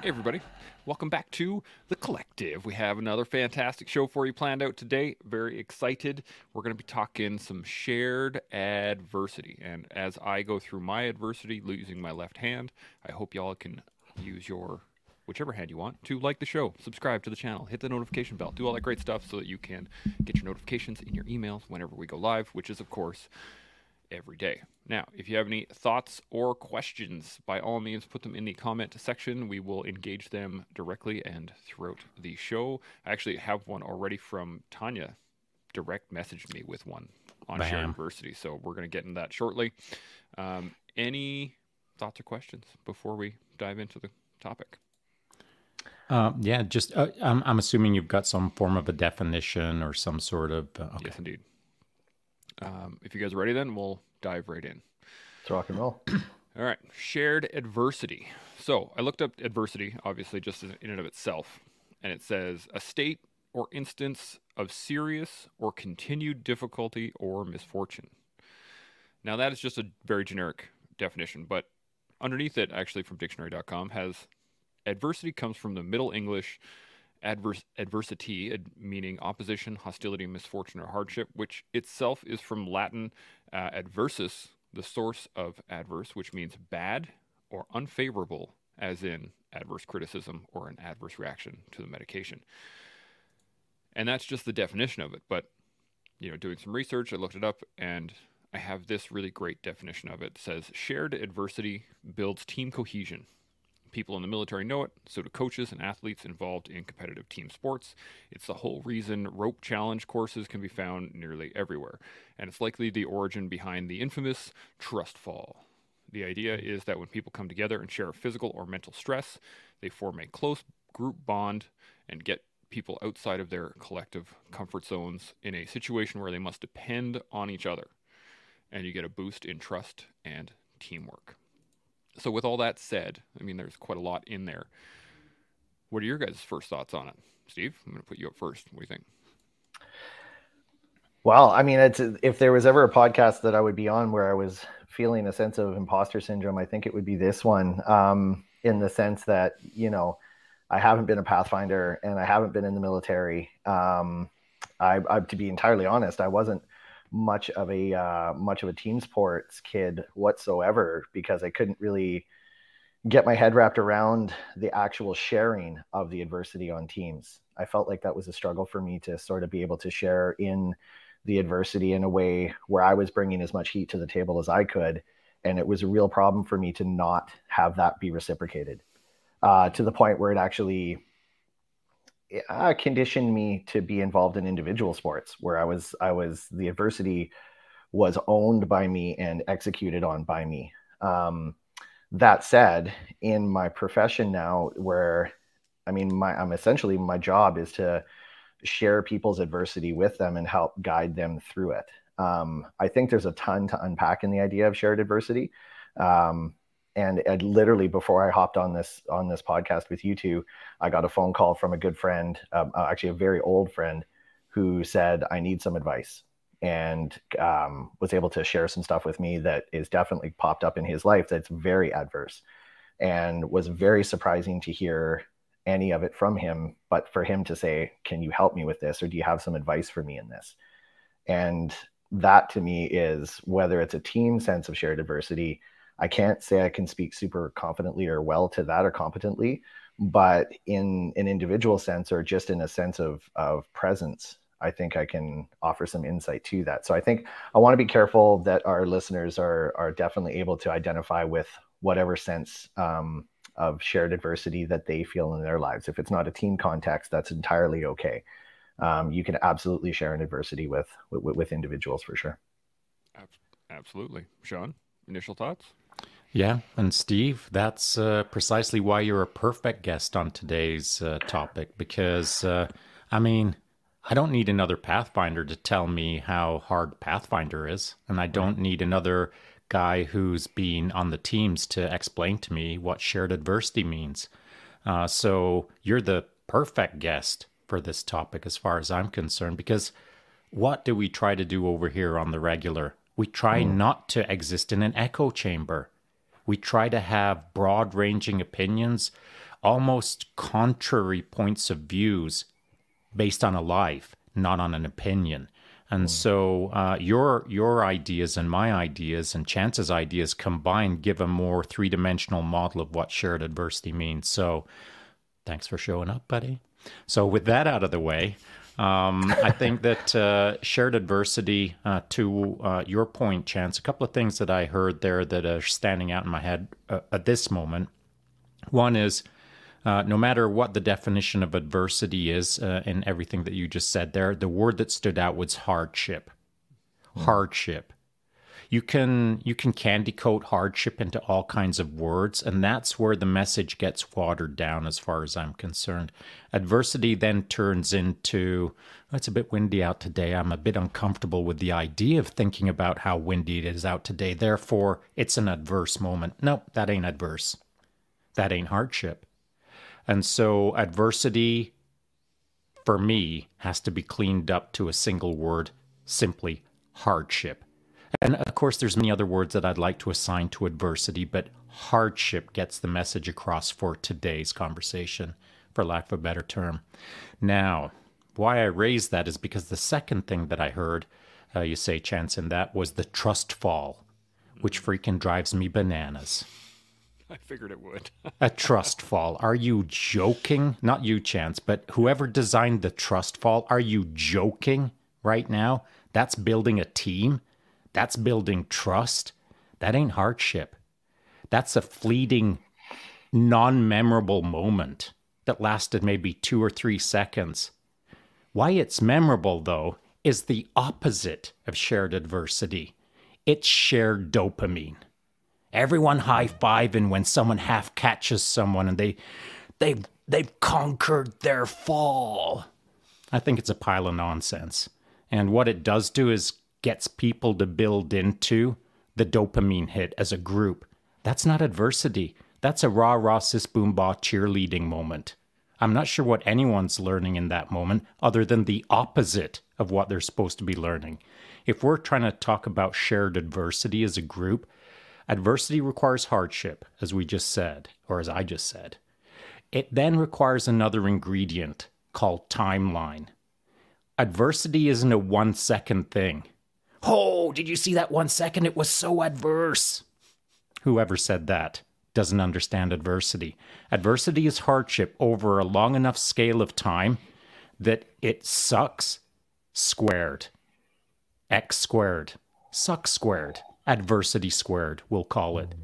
Hey, everybody. Welcome back to The Collective. We have another fantastic show for you planned out today. Very excited. We're going to be talking some shared adversity. And as I go through my adversity using my left hand, I hope y'all can use your whichever hand you want to like the show, subscribe to the channel, hit the notification bell, do all that great stuff so that you can get your notifications in your emails whenever we go live, which is, of course, every day. Now, if you have any thoughts or questions, by all means, put them in the comment section. We will engage them directly and throughout the show. I actually have one already from Tanya. Direct messaged me with one on Bam. Shared Adversity, so we're going to get into that shortly. Um, any thoughts or questions before we dive into the topic? Uh, yeah, just uh, I'm, I'm assuming you've got some form of a definition or some sort of. Uh, okay. Yes, indeed. Um, if you guys are ready, then we'll dive right in. Let's rock and roll. All right, shared adversity. So I looked up adversity, obviously, just in and of itself, and it says a state or instance of serious or continued difficulty or misfortune. Now, that is just a very generic definition, but underneath it, actually, from dictionary.com, has adversity comes from the Middle English adverse adversity, ad, meaning opposition, hostility, misfortune, or hardship, which itself is from Latin uh, adversus, the source of adverse, which means bad or unfavorable, as in adverse criticism or an adverse reaction to the medication. And that's just the definition of it. But you know, doing some research, I looked it up, and I have this really great definition of it. it says shared adversity builds team cohesion People in the military know it, so do coaches and athletes involved in competitive team sports. It's the whole reason rope challenge courses can be found nearly everywhere, and it's likely the origin behind the infamous trust fall. The idea is that when people come together and share physical or mental stress, they form a close group bond and get people outside of their collective comfort zones in a situation where they must depend on each other. And you get a boost in trust and teamwork. So, with all that said, I mean, there's quite a lot in there. What are your guys' first thoughts on it? Steve, I'm going to put you up first. What do you think? Well, I mean, it's if there was ever a podcast that I would be on where I was feeling a sense of imposter syndrome, I think it would be this one. Um, in the sense that you know, I haven't been a pathfinder and I haven't been in the military. Um, I, I, to be entirely honest, I wasn't much of a uh, much of a team sports kid whatsoever because I couldn't really get my head wrapped around the actual sharing of the adversity on teams. I felt like that was a struggle for me to sort of be able to share in the adversity in a way where I was bringing as much heat to the table as I could. And it was a real problem for me to not have that be reciprocated uh, to the point where it actually uh, conditioned me to be involved in individual sports where I was I was the adversity was owned by me and executed on by me. Um, that said, in my profession now, where I mean, my I'm essentially my job is to share people's adversity with them and help guide them through it. Um, I think there's a ton to unpack in the idea of shared adversity. Um, and, and literally before I hopped on this on this podcast with you two, I got a phone call from a good friend, um, uh, actually a very old friend, who said I need some advice, and um, was able to share some stuff with me that is definitely popped up in his life that's very adverse, and was very surprising to hear any of it from him. But for him to say, "Can you help me with this?" or "Do you have some advice for me in this?" and that to me is whether it's a team sense of shared adversity I can't say I can speak super confidently or well to that or competently, but in an individual sense or just in a sense of of presence, I think I can offer some insight to that. So I think I want to be careful that our listeners are are definitely able to identify with whatever sense um, of shared adversity that they feel in their lives. If it's not a team context, that's entirely okay. Um, you can absolutely share an adversity with, with with individuals for sure. Absolutely, Shaun. Initial thoughts? Yeah, and Steve, that's uh, precisely why you're a perfect guest on today's uh, topic because, uh, I mean, I don't need another Pathfinder to tell me how hard Pathfinder is, and I don't need another guy who's been on the teams to explain to me what shared adversity means. Uh, so you're the perfect guest for this topic as far as I'm concerned because what do we try to do over here on the regular? We try mm. not to exist in an echo chamber We try to have broad ranging opinions, almost contrary points of views based on a life, not on an opinion. And mm. so uh, your your ideas and my ideas and Chance's ideas combined give a more three dimensional model of what shared adversity means. So thanks for showing up, buddy. So with that out of the way, um, I think that uh, shared adversity, uh, to uh, your point, Chance, a couple of things that I heard there that are standing out in my head uh, at this moment. One is uh, no matter what the definition of adversity is uh, in everything that you just said there, the word that stood out was hardship. Hmm. Hardship. You can you can candy coat hardship into all kinds of words, and that's where the message gets watered down, as far as I'm concerned. Adversity then turns into oh, it's a bit windy out today. I'm a bit uncomfortable with the idea of thinking about how windy it is out today. Therefore, it's an adverse moment. Nope, that ain't adverse. That ain't hardship. And so adversity for me has to be cleaned up to a single word, simply hardship. And of course, there's many other words that I'd like to assign to adversity, but hardship gets the message across for today's conversation, for lack of a better term. Now, why I raised that is because the second thing that I heard uh, you say, Chance, in that was the trust fall, which freaking drives me bananas. I figured it would. a trust fall. Are you joking? Not you, Chance, but whoever designed the trust fall, are you joking right now? That's building a team. That's building trust. That ain't hardship. That's a fleeting, non memorable moment that lasted maybe two or three seconds. Why it's memorable, though, is the opposite of shared adversity it's shared dopamine everyone high fiving when someone half catches someone and they they've they've conquered their fall. I think it's a pile of nonsense. And what it does do is gets people to build into the dopamine hit as a group. That's not adversity. That's a rah rah sis boom bah cheerleading moment. I'm not sure what anyone's learning in that moment other than the opposite of what they're supposed to be learning. If we're trying to talk about shared adversity as a group, Adversity requires hardship, as we just said, or as I just said. It then requires another ingredient called timeline. Adversity isn't a one second thing. Oh, did you see that one second? It was so adverse. Whoever said that doesn't understand adversity. Adversity is hardship over a long enough scale of time that it sucks squared. X squared. Sucks squared adversity squared, we'll call it.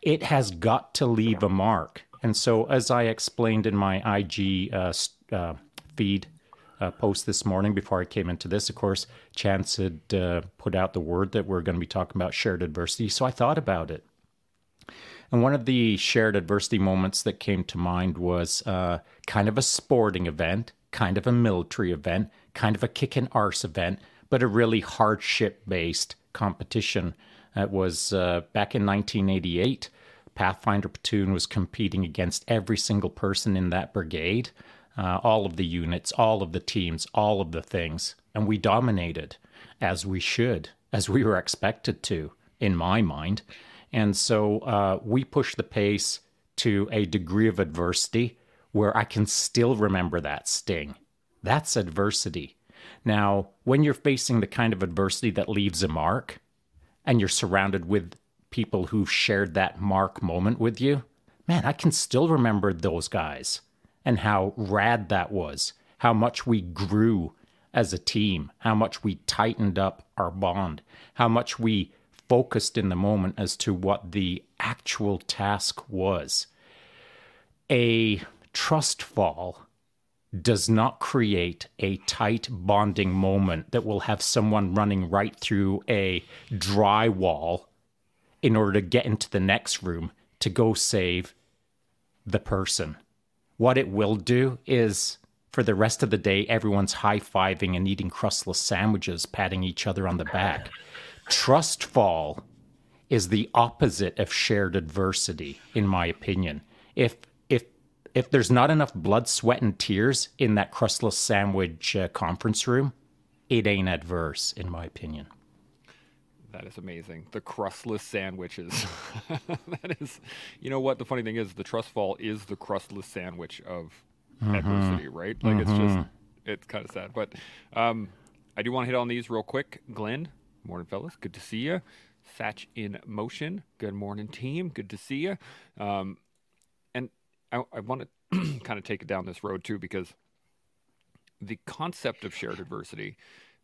It has got to leave a mark. And so, as I explained in my IG uh, uh, feed uh, post this morning before I came into this, of course, Chance had uh, put out the word that we're going to be talking about shared adversity. So I thought about it. And one of the shared adversity moments that came to mind was uh, kind of a sporting event, kind of a military event, kind of a kick and arse event, but a really hardship based competition it was uh, back in 1988. Pathfinder Platoon was competing against every single person in that brigade, uh, all of the units, all of the teams, all of the things. And we dominated, as we should, as we were expected to, in my mind. And so uh, we pushed the pace to a degree of adversity where I can still remember that sting. That's adversity. Now, when you're facing the kind of adversity that leaves a mark, and you're surrounded with people who've shared that mark moment with you, man, I can still remember those guys and how rad that was, how much we grew as a team, how much we tightened up our bond, how much we focused in the moment as to what the actual task was. A trust fall does not create a tight bonding moment that will have someone running right through a drywall in order to get into the next room to go save the person. What it will do is for the rest of the day, everyone's high fiving and eating crustless sandwiches, patting each other on the back. Trust fall is the opposite of shared adversity, in my opinion. If if if there's not enough blood, sweat, and tears in that crustless sandwich uh, conference room, it ain't adverse, in my opinion. That is amazing. The crustless sandwiches. that is, you know what? The funny thing is, the trust fall is the crustless sandwich of mm-hmm. adversity, right? Like mm-hmm. it's just, it's kind of sad. But um, I do want to hit on these real quick. Glenn, morning, fellas. Good to see you. Satch in motion. Good morning, team. Good to see you. Um, and I, I want to kind of take it down this road too because the concept of shared adversity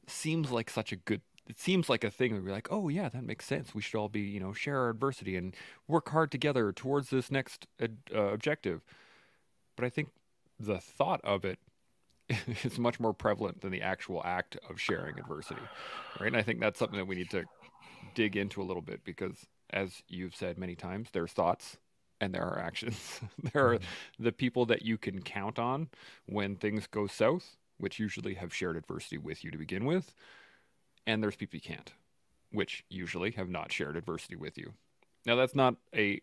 seems like such a good it seems like a thing where we're like, oh yeah, that makes sense. We should all be, you know, share our adversity and work hard together towards this next uh, objective. But I think the thought of it is much more prevalent than the actual act of sharing adversity, right? And I think that's something that we need to dig into a little bit because, as you've said many times, there's thoughts and there are actions. there are mm-hmm. the people that you can count on when things go south, which usually have shared adversity with you to begin with and there's people you can't, which usually have not shared adversity with you. Now that's not a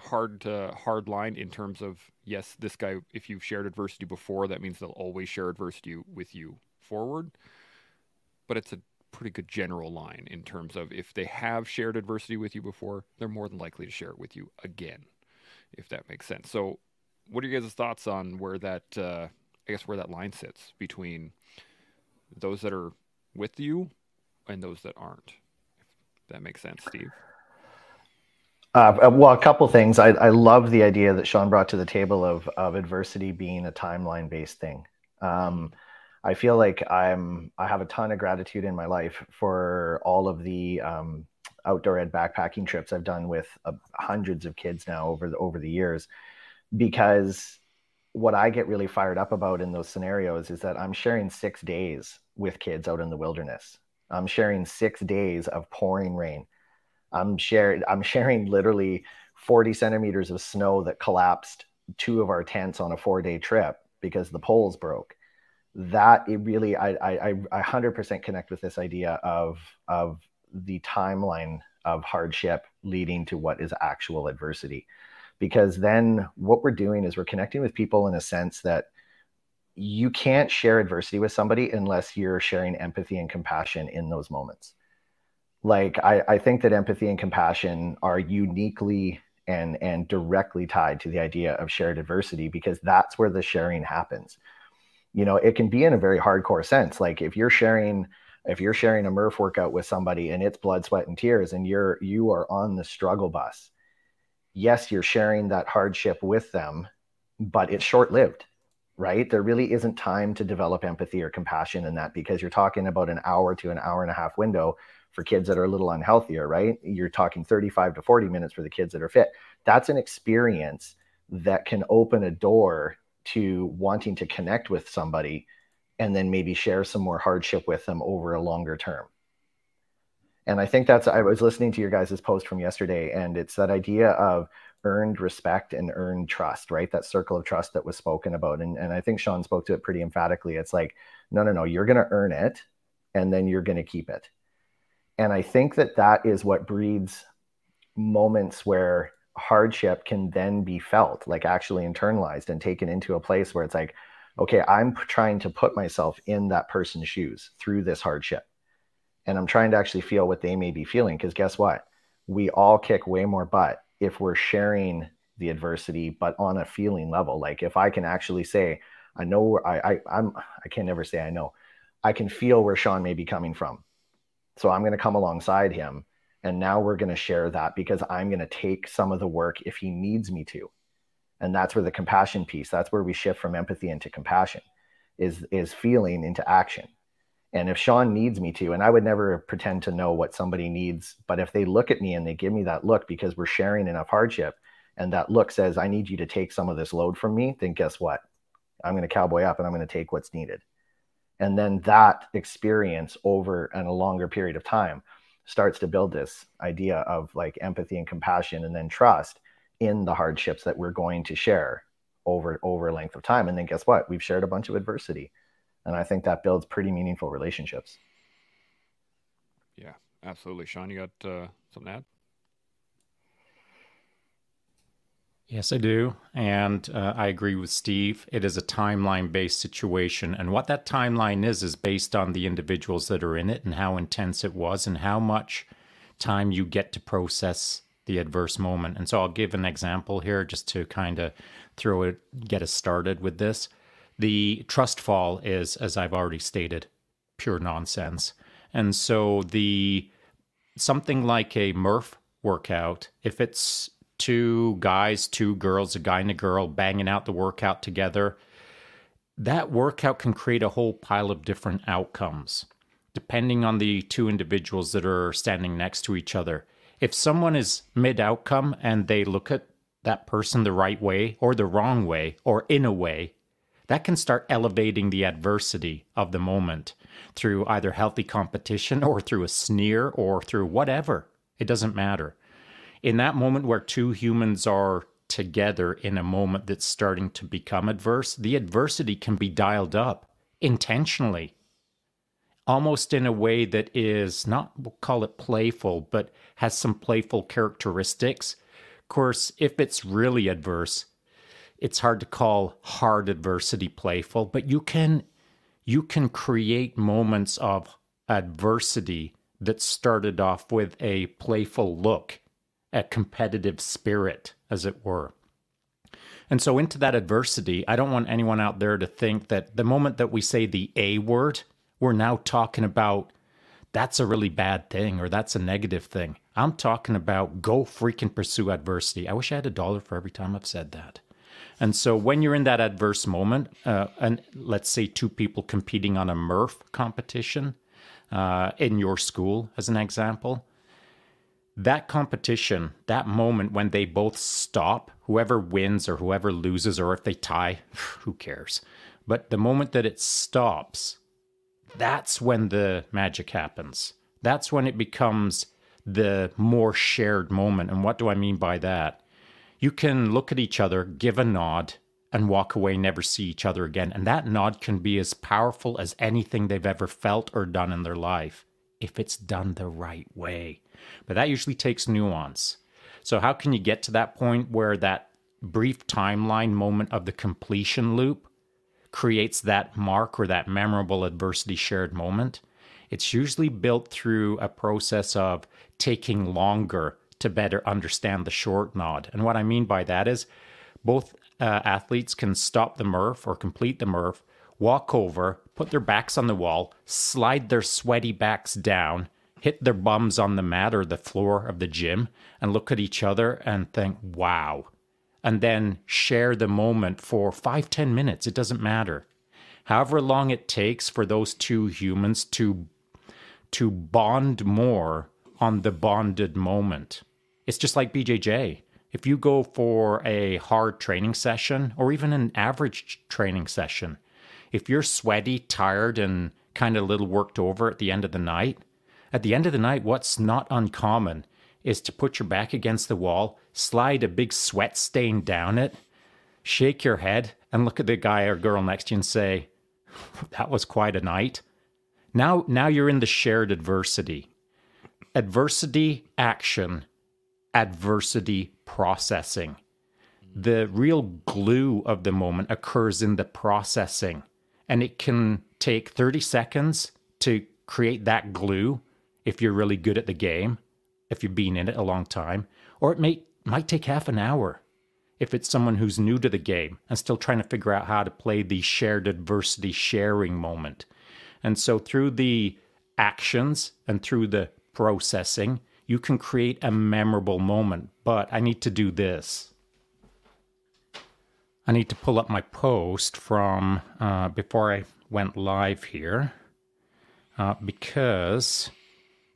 hard to hard line in terms of yes, this guy if you've shared adversity before, that means they'll always share adversity with you forward. But it's a pretty good general line in terms of if they have shared adversity with you before, they're more than likely to share it with you again, if that makes sense. So, what are your guys' thoughts on where that, uh, I guess, where that line sits between those that are with you and those that aren't. If that makes sense, Steve. Uh, uh, well, a couple things. I, I love the idea that Shaun brought to the table of of adversity being a timeline based thing. Um, I feel like I'm I have a ton of gratitude in my life for all of the um, outdoor ed backpacking trips I've done with uh, hundreds of kids now over the over the years, because what I get really fired up about in those scenarios is that I'm sharing six days with kids out in the wilderness. I'm sharing six days of pouring rain. I'm sharing I'm sharing literally 40 centimeters of snow that collapsed two of our tents on a four day trip because the poles broke. That it really I I I 100% connect with this idea of of the timeline of hardship leading to what is actual adversity. Because then what we're doing is we're connecting with people in a sense that you can't share adversity with somebody unless you're sharing empathy and compassion in those moments. Like I, I think that empathy and compassion are uniquely and and directly tied to the idea of shared adversity because that's where the sharing happens. You know, it can be in a very hardcore sense. Like if you're sharing if you're sharing a Murph workout with somebody and it's blood, sweat, and tears, and you're you are on the struggle bus, yes, you're sharing that hardship with them, but it's short lived right? There really isn't time to develop empathy or compassion in that because you're talking about an hour to an hour and a half window for kids that are a little unhealthier, right? You're talking 35 to 40 minutes for the kids that are fit. That's an experience that can open a door to wanting to connect with somebody and then maybe share some more hardship with them over a longer term. And I think that's, I was listening to your guys' post from yesterday, and it's that idea of earned respect and earned trust, right? That circle of trust that was spoken about. And, and I think Shaun spoke to it pretty emphatically. It's like, no, no, no, you're going to earn it and then you're going to keep it. And I think that that is what breeds moments where hardship can then be felt, like actually internalized and taken into a place where it's like, okay, I'm trying to put myself in that person's shoes through this hardship. And I'm trying to actually feel what they may be feeling. Because guess what? We all kick way more butt if we're sharing the adversity, but on a feeling level. Like if I can actually say, I know I, I I'm I can never say I know. I can feel where Shaun may be coming from. So I'm going to come alongside him. And now we're going to share that because I'm going to take some of the work if he needs me to. And that's where the compassion piece, that's where we shift from empathy into compassion, is is feeling into action. And if Shaun needs me to, and I would never pretend to know what somebody needs, but if they look at me and they give me that look because we're sharing enough hardship, and that look says, I need you to take some of this load from me, then guess what? I'm going to cowboy up and I'm going to take what's needed. And then that experience over and a longer period of time starts to build this idea of like empathy and compassion and then trust in the hardships that we're going to share over over a length of time. And then guess what? We've shared a bunch of adversity and I think that builds pretty meaningful relationships. Yeah, absolutely. Shaun, you got uh, something to add? Yes, I do. And uh, I agree with Steve. It is a timeline based situation. And what that timeline is, is based on the individuals that are in it and how intense it was and how much time you get to process the adverse moment. And so I'll give an example here just to kind of throw it, get us started with this. The trust fall is, as I've already stated, pure nonsense. And so the something like a Murph workout, if it's two guys, two girls, a guy and a girl banging out the workout together, that workout can create a whole pile of different outcomes depending on the two individuals that are standing next to each other. If someone is mid outcome and they look at that person the right way or the wrong way or in a way, that can start elevating the adversity of the moment through either healthy competition or through a sneer or through whatever. It doesn't matter. In that moment where two humans are together in a moment that's starting to become adverse, the adversity can be dialed up intentionally, almost in a way that is not, we'll call it playful, but has some playful characteristics. Of course, if it's really adverse, it's hard to call hard adversity playful, but you can you can create moments of adversity that started off with a playful look, a competitive spirit, as it were. And so, into that adversity, I don't want anyone out there to think that the moment that we say the A word, we're now talking about that's a really bad thing or that's a negative thing. I'm talking about go freaking pursue adversity. I wish I had a dollar for every time I've said that. And so when you're in that adverse moment, uh, and let's say two people competing on a Murph competition uh, in your school, as an example, that competition, that moment when they both stop, whoever wins or whoever loses, or if they tie, who cares? But the moment that it stops, that's when the magic happens. That's when it becomes the more shared moment. And what do I mean by that? You can look at each other, give a nod, and walk away, never see each other again. And that nod can be as powerful as anything they've ever felt or done in their life if it's done the right way. But that usually takes nuance. So, how can you get to that point where that brief timeline moment of the completion loop creates that mark or that memorable adversity shared moment? It's usually built through a process of taking longer to better understand the short nod. And what I mean by that is both uh, athletes can stop the Murph or complete the Murph, walk over, put their backs on the wall, slide their sweaty backs down, hit their bums on the mat or the floor of the gym, and look at each other and think, wow. And then share the moment for five, ten minutes. It doesn't matter. However long it takes for those two humans to to bond more on the bonded moment. It's just like BJJ. If you go for a hard training session or even an average training session, if you're sweaty, tired, and kind of a little worked over at the end of the night, at the end of the night, what's not uncommon is to put your back against the wall, slide a big sweat stain down it, shake your head, and look at the guy or girl next to you and say, That was quite a night. Now, now you're in the shared adversity. Adversity, action, adversity processing. The real glue of the moment occurs in the processing, and it can take 30 seconds to create that glue if you're really good at the game, if you've been in it a long time, or it may, might take half an hour if it's someone who's new to the game and still trying to figure out how to play the shared adversity sharing moment. And so through the actions and through the processing, you can create a memorable moment. But I need to do this. I need to pull up my post from uh, before I went live here uh, because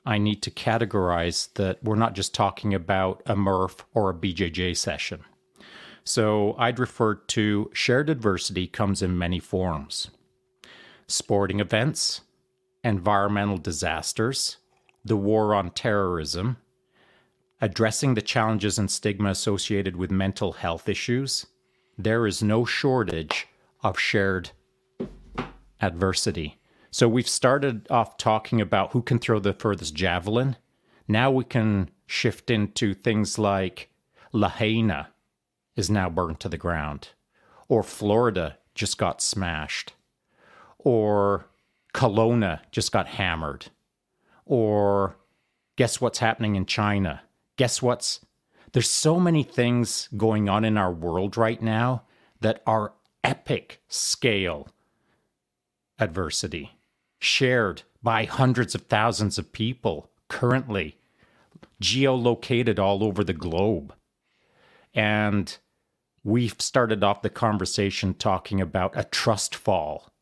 I need to categorize that we're not just talking about a Murph or a BJJ session. So I'd refer to shared adversity comes in many forms sporting events, environmental disasters, the war on terrorism, addressing the challenges and stigma associated with mental health issues, there is no shortage of shared adversity. So we've started off talking about who can throw the furthest javelin. Now we can shift into things like Lahaina is now burned to the ground, or Florida just got smashed, or Kelowna just got hammered, or Guess what's happening in China? Guess what's there's so many things going on in our world right now that are epic scale adversity shared by hundreds of thousands of people currently geolocated all over the globe. And we've started off the conversation talking about a trust fall.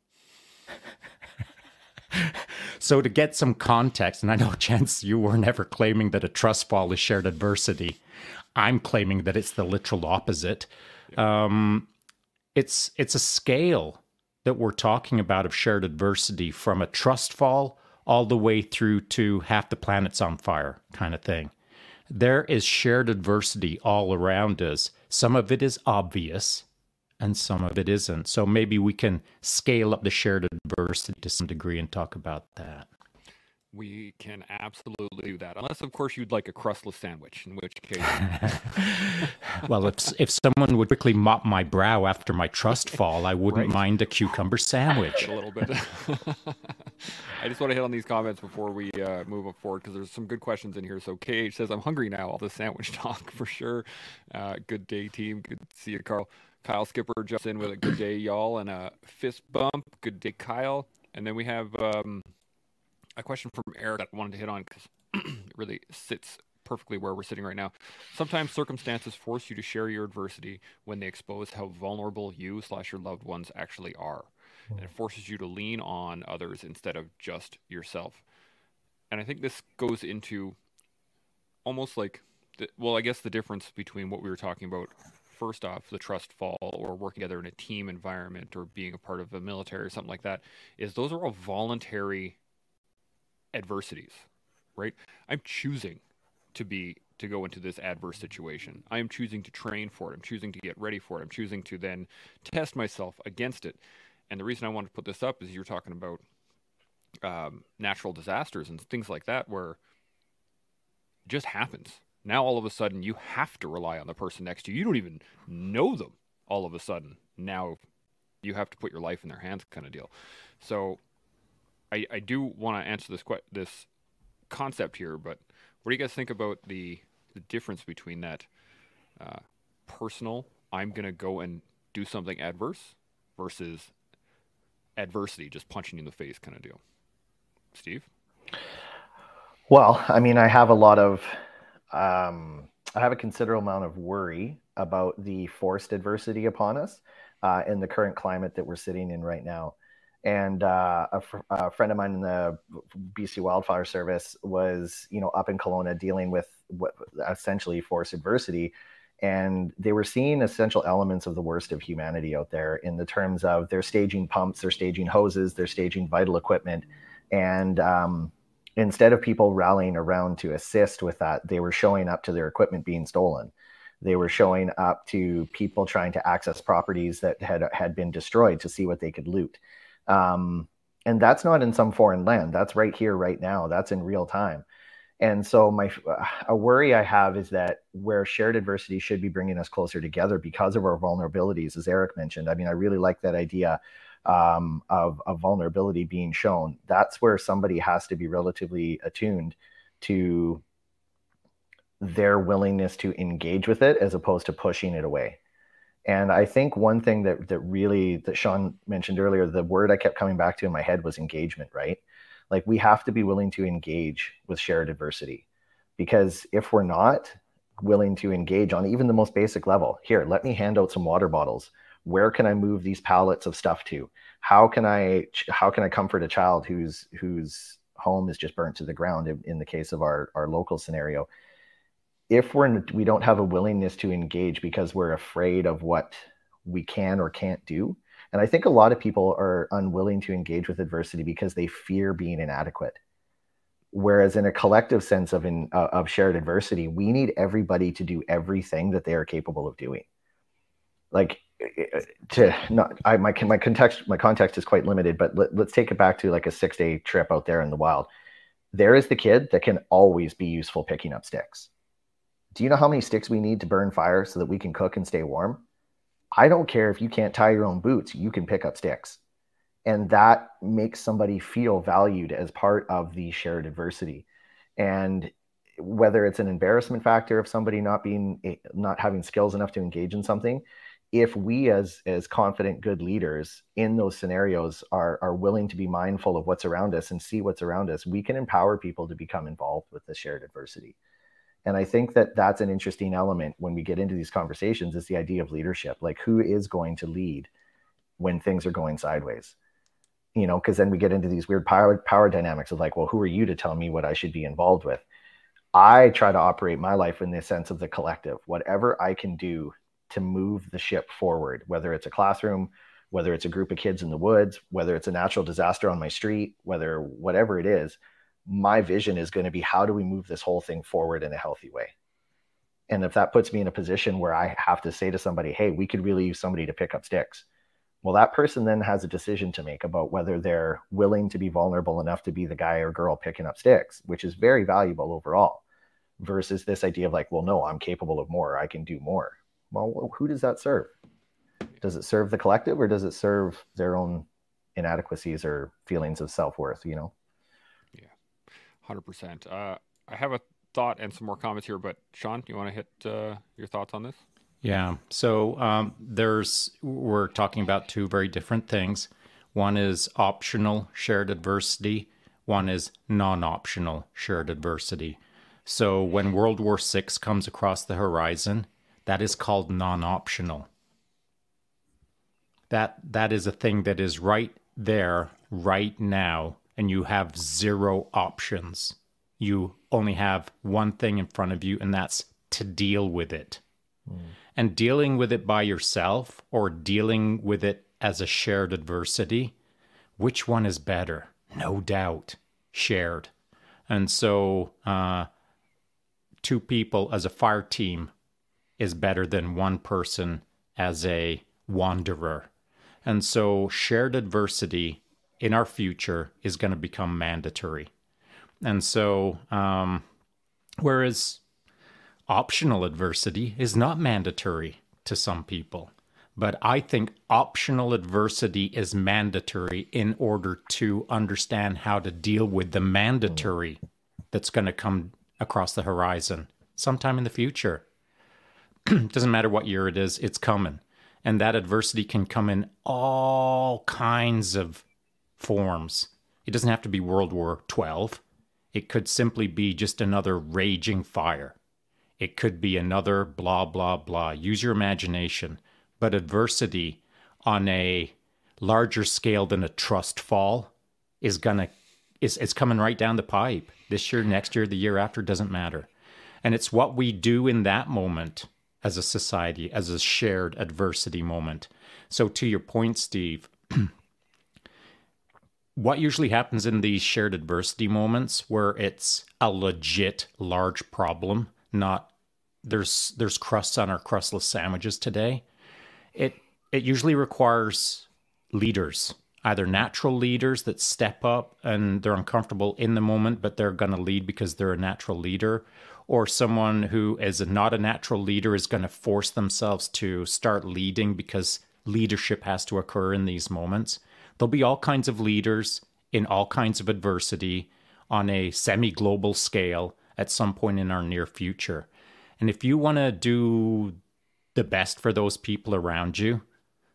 So, to get some context, and I know, Chance, you were never claiming that a trust fall is shared adversity. I'm claiming that it's the literal opposite. Um, it's it's a scale that we're talking about of shared adversity from a trust fall all the way through to half the planet's on fire kind of thing. There is shared adversity all around us. Some of it is obvious and some of it isn't. So maybe we can scale up the shared adversity to some degree and talk about that. We can absolutely do that, unless, of course, you'd like a crustless sandwich, in which case. well, if if someone would quickly mop my brow after my trust fall, I wouldn't right. mind a cucumber sandwich. a little bit. I just want to hit on these comments before we uh, move forward because there's some good questions in here. So KH says, "I'm hungry now." All the sandwich talk for sure. Uh, good day, team. Good to see you, Carl. Kyle Skipper jumps in with a good day, y'all, and a fist bump. Good day, Kyle. And then we have. Um, a question from Eric that I wanted to hit on because it really sits perfectly where we're sitting right now. Sometimes circumstances force you to share your adversity when they expose how vulnerable you slash your loved ones actually are. And it forces you to lean on others instead of just yourself. And I think this goes into almost like, the, well, I guess the difference between what we were talking about first off, the trust fall or working together in a team environment or being a part of the military or something like that, is those are all voluntary adversities, right? I'm choosing to be to go into this adverse situation. I am choosing to train for it. I'm choosing to get ready for it. I'm choosing to then test myself against it. And the reason I want to put this up is you're talking about um, natural disasters and things like that, where it just happens. Now all of a sudden you have to rely on the person next to you. You don't even know them. All of a sudden now you have to put your life in their hands, kind of deal. So I, I do want to answer this que- this concept here, but what do you guys think about the the difference between that uh, personal? I'm gonna go and do something adverse versus adversity, just punching you in the face kind of deal. Steve. Well, I mean, I have a lot of, um, I have a considerable amount of worry about the forced adversity upon us uh, in the current climate that we're sitting in right now. And uh, a, fr- a, friend of mine in the BC Wildfire Service was, you know, up in Kelowna dealing with what essentially forced adversity, and they were seeing essential elements of the worst of humanity out there in the terms of they're staging pumps, they're staging hoses, they're staging vital equipment, and um, instead of people rallying around to assist with that, they were showing up to their equipment being stolen. They were showing up to people trying to access properties that had had been destroyed to see what they could loot um, and that's not in some foreign land. That's right here, right now. That's in real time. And so my a worry I have is that where shared adversity should be bringing us closer together because of our vulnerabilities, as Eric mentioned. I mean, I really like that idea um, of, of vulnerability being shown. That's where somebody has to be relatively attuned to their willingness to engage with it as opposed to pushing it away. And I think one thing that that really that Shaun mentioned earlier, the word I kept coming back to in my head was engagement, right? Like we have to be willing to engage with shared adversity. Because if we're not willing to engage on even the most basic level, here, let me hand out some water bottles. Where can I move these pallets of stuff to? How can I how can I comfort a child whose whose home is just burnt to the ground in, in the case of our, our local scenario? if we're we don't have a willingness to engage because we're afraid of what we can or can't do and i think a lot of people are unwilling to engage with adversity because they fear being inadequate whereas in a collective sense of in, uh, of shared adversity we need everybody to do everything that they are capable of doing like eh, eh, eh, to not I, my my context my context is quite limited but let, let's take it back to like a six day trip out there in the wild there is the kid that can always be useful picking up sticks do you know how many sticks we need to burn fire so that we can cook and stay warm? I don't care if you can't tie your own boots, you can pick up sticks. And that makes somebody feel valued as part of the shared adversity. And whether it's an embarrassment factor of somebody not being not having skills enough to engage in something if we as as confident good leaders in those scenarios are are willing to be mindful of what's around us and see what's around us we can empower people to become involved with the shared adversity. And i think that that's an interesting element when we get into these conversations is the idea of leadership. Like who is going to lead when things are going sideways? You know because then we get into these weird power power dynamics of like well who are you to tell me what i should be involved with? I try to operate my life in the sense of the collective. Whatever i can do to move the ship forward, whether it's a classroom, whether it's a group of kids in the woods, whether it's a natural disaster on my street, whether whatever it is, my vision is going to be how do we move this whole thing forward in a healthy way? And if that puts me in a position where I have to say to somebody, hey, we could really use somebody to pick up sticks. Well, that person then has a decision to make about whether they're willing to be vulnerable enough to be the guy or girl picking up sticks, which is very valuable overall, versus this idea of like, well, no, I'm capable of more, I can do more well, who does that serve? Does it serve the collective or does it serve their own inadequacies or feelings of self worth? You know? Yeah, 100%. Uh, I have a thought and some more comments here, but Shaun, you want to hit uh, your thoughts on this? Yeah. So um, there's, we're talking about two very different things. One is optional shared adversity, one is non optional shared adversity. So when World War VI comes across the horizon, that is called non-optional. That that is a thing that is right there right now and you have zero options. You only have one thing in front of you and that's to deal with it. Mm. And dealing with it by yourself or dealing with it as a shared adversity, which one is better? No doubt, shared. And so, uh, two people as a fire team is better than one person as a wanderer. And so shared adversity in our future is going to become mandatory. And so, um, whereas optional adversity is not mandatory to some people, but I think optional adversity is mandatory in order to understand how to deal with the mandatory that's going to come across the horizon sometime in the future. doesn't matter what year it is, it's coming. And that adversity can come in all kinds of forms. It doesn't have to be World War XII. It could simply be just another raging fire. It could be another blah, blah, blah. Use your imagination. But adversity on a larger scale than a trust fall is gonna is it's coming right down the pipe. This year, next year, the year after doesn't matter. And it's what we do in that moment as a society, as a shared adversity moment. So, to your point, Steve, what usually happens in these shared adversity moments where it's a legit large problem, not there's there's crusts on our crustless sandwiches today. It it usually requires leaders, either natural leaders that step up and they're uncomfortable in the moment, but they're going to lead because they're a natural leader, or someone who is not a natural leader is going to force themselves to start leading because leadership has to occur in these moments. There'll be all kinds of leaders in all kinds of adversity on a semi global scale at some point in our near future. And if you want to do the best for those people around you,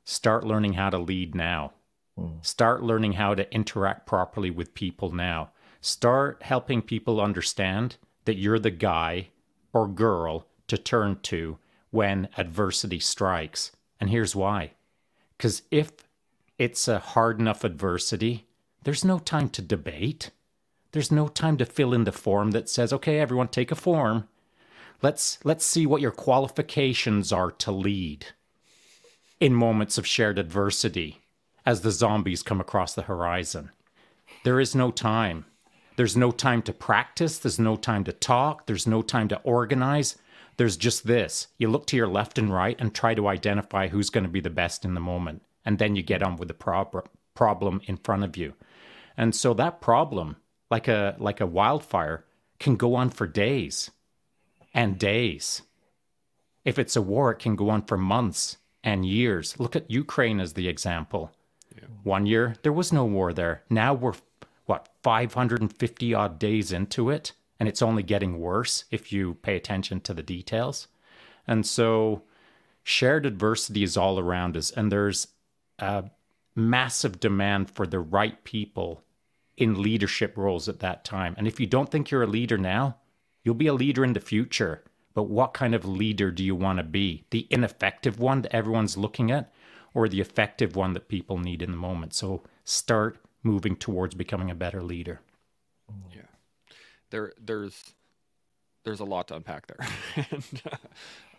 start learning how to lead now. Mm. Start learning how to interact properly with people now. Start helping people understand that you're the guy or girl to turn to when adversity strikes. And here's why. Because if it's a hard enough adversity, there's no time to debate. There's no time to fill in the form that says, okay, everyone take a form. Let's, let's see what your qualifications are to lead in moments of shared adversity as the zombies come across the horizon. There is no time. There's no time to practice. There's no time to talk. There's no time to organize. There's just this. You look to your left and right and try to identify who's going to be the best in the moment. And then you get on with the prob- problem in front of you. And so that problem, like a, like a wildfire, can go on for days and days. If it's a war, it can go on for months and years. Look at Ukraine as the example. Yeah. One year, there was no war there. Now we're 550 odd days into it and it's only getting worse if you pay attention to the details. And so shared adversity is all around us, and there's a massive demand for the right people in leadership roles at that time. And if you don't think you're a leader now, you'll be a leader in the future. But what kind of leader do you want to be? The ineffective one that everyone's looking at, or the effective one that people need in the moment? So start moving towards becoming a better leader. Yeah, there, there's, there's a lot to unpack there, and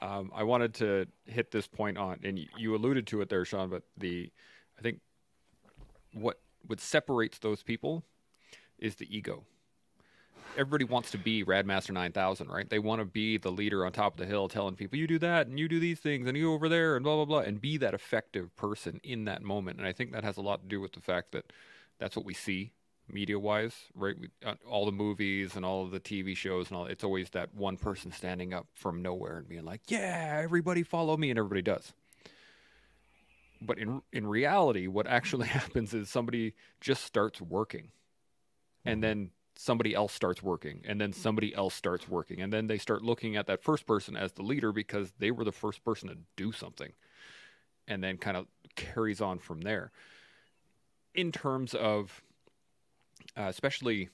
um, I wanted to hit this point on, and you alluded to it there, Shaun. But the, I think, what what separates those people is the ego. Everybody wants to be Radmaster 9000, right? They want to be the leader on top of the hill telling people, you do that and you do these things and you over there and blah, blah, blah, and be that effective person in that moment. And I think that has a lot to do with the fact that that's what we see media wise, right? We, uh, all the movies and all of the TV shows and all, it's always that one person standing up from nowhere and being like, yeah, everybody follow me. And everybody does but in in reality what actually happens is somebody just starts working and mm-hmm. then somebody else starts working and then somebody else starts working and then they start looking at that first person as the leader because they were the first person to do something and then kind of carries on from there in terms of uh, especially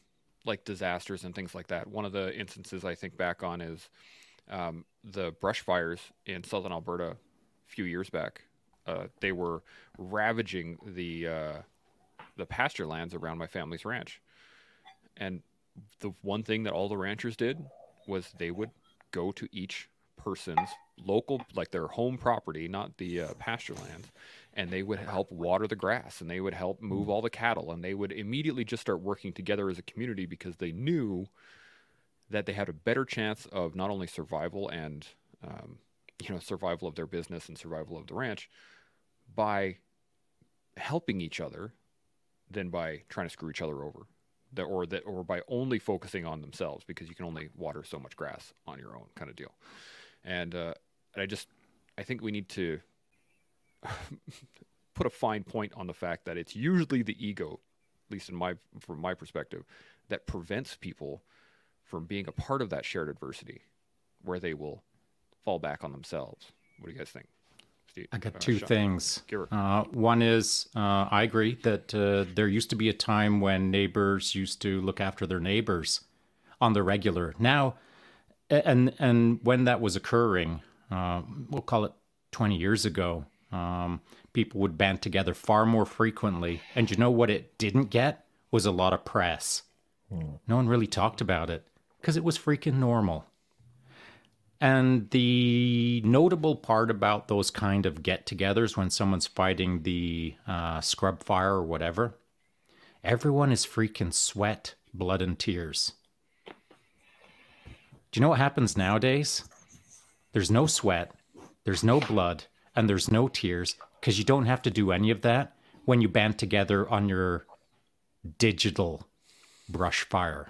like disasters and things like that one of the instances i think back on is um, the brush fires in southern alberta a few years back uh, they were ravaging the uh, the pasture lands around my family's ranch. And the one thing that all the ranchers did was they would go to each person's local, like their home property, not the uh, pasture lands, and they would help water the grass and they would help move all the cattle and they would immediately just start working together as a community because they knew that they had a better chance of not only survival and um, you know survival of their business and survival of the ranch by helping each other than by trying to screw each other over that or that or by only focusing on themselves because you can only water so much grass on your own kind of deal. And uh, and i just i think we need to put a fine point on the fact that it's usually the ego at least in my from my perspective that prevents people from being a part of that shared adversity where they will fall back on themselves what do you guys think Steve? I got uh, two things. Uh, one is uh, I agree that uh, there used to be a time when neighbors used to look after their neighbors on the regular. Now, and and when that was occurring, uh, we'll call it 20 years ago, um, people would band together far more frequently. And you know what it didn't get was a lot of press. Hmm. No one really talked about it because it was freaking normal. And the notable part about those kind of get togethers when someone's fighting the uh, scrub fire or whatever, everyone is freaking sweat, blood, and tears. Do you know what happens nowadays? There's no sweat, there's no blood, and there's no tears because you don't have to do any of that when you band together on your digital brush fire.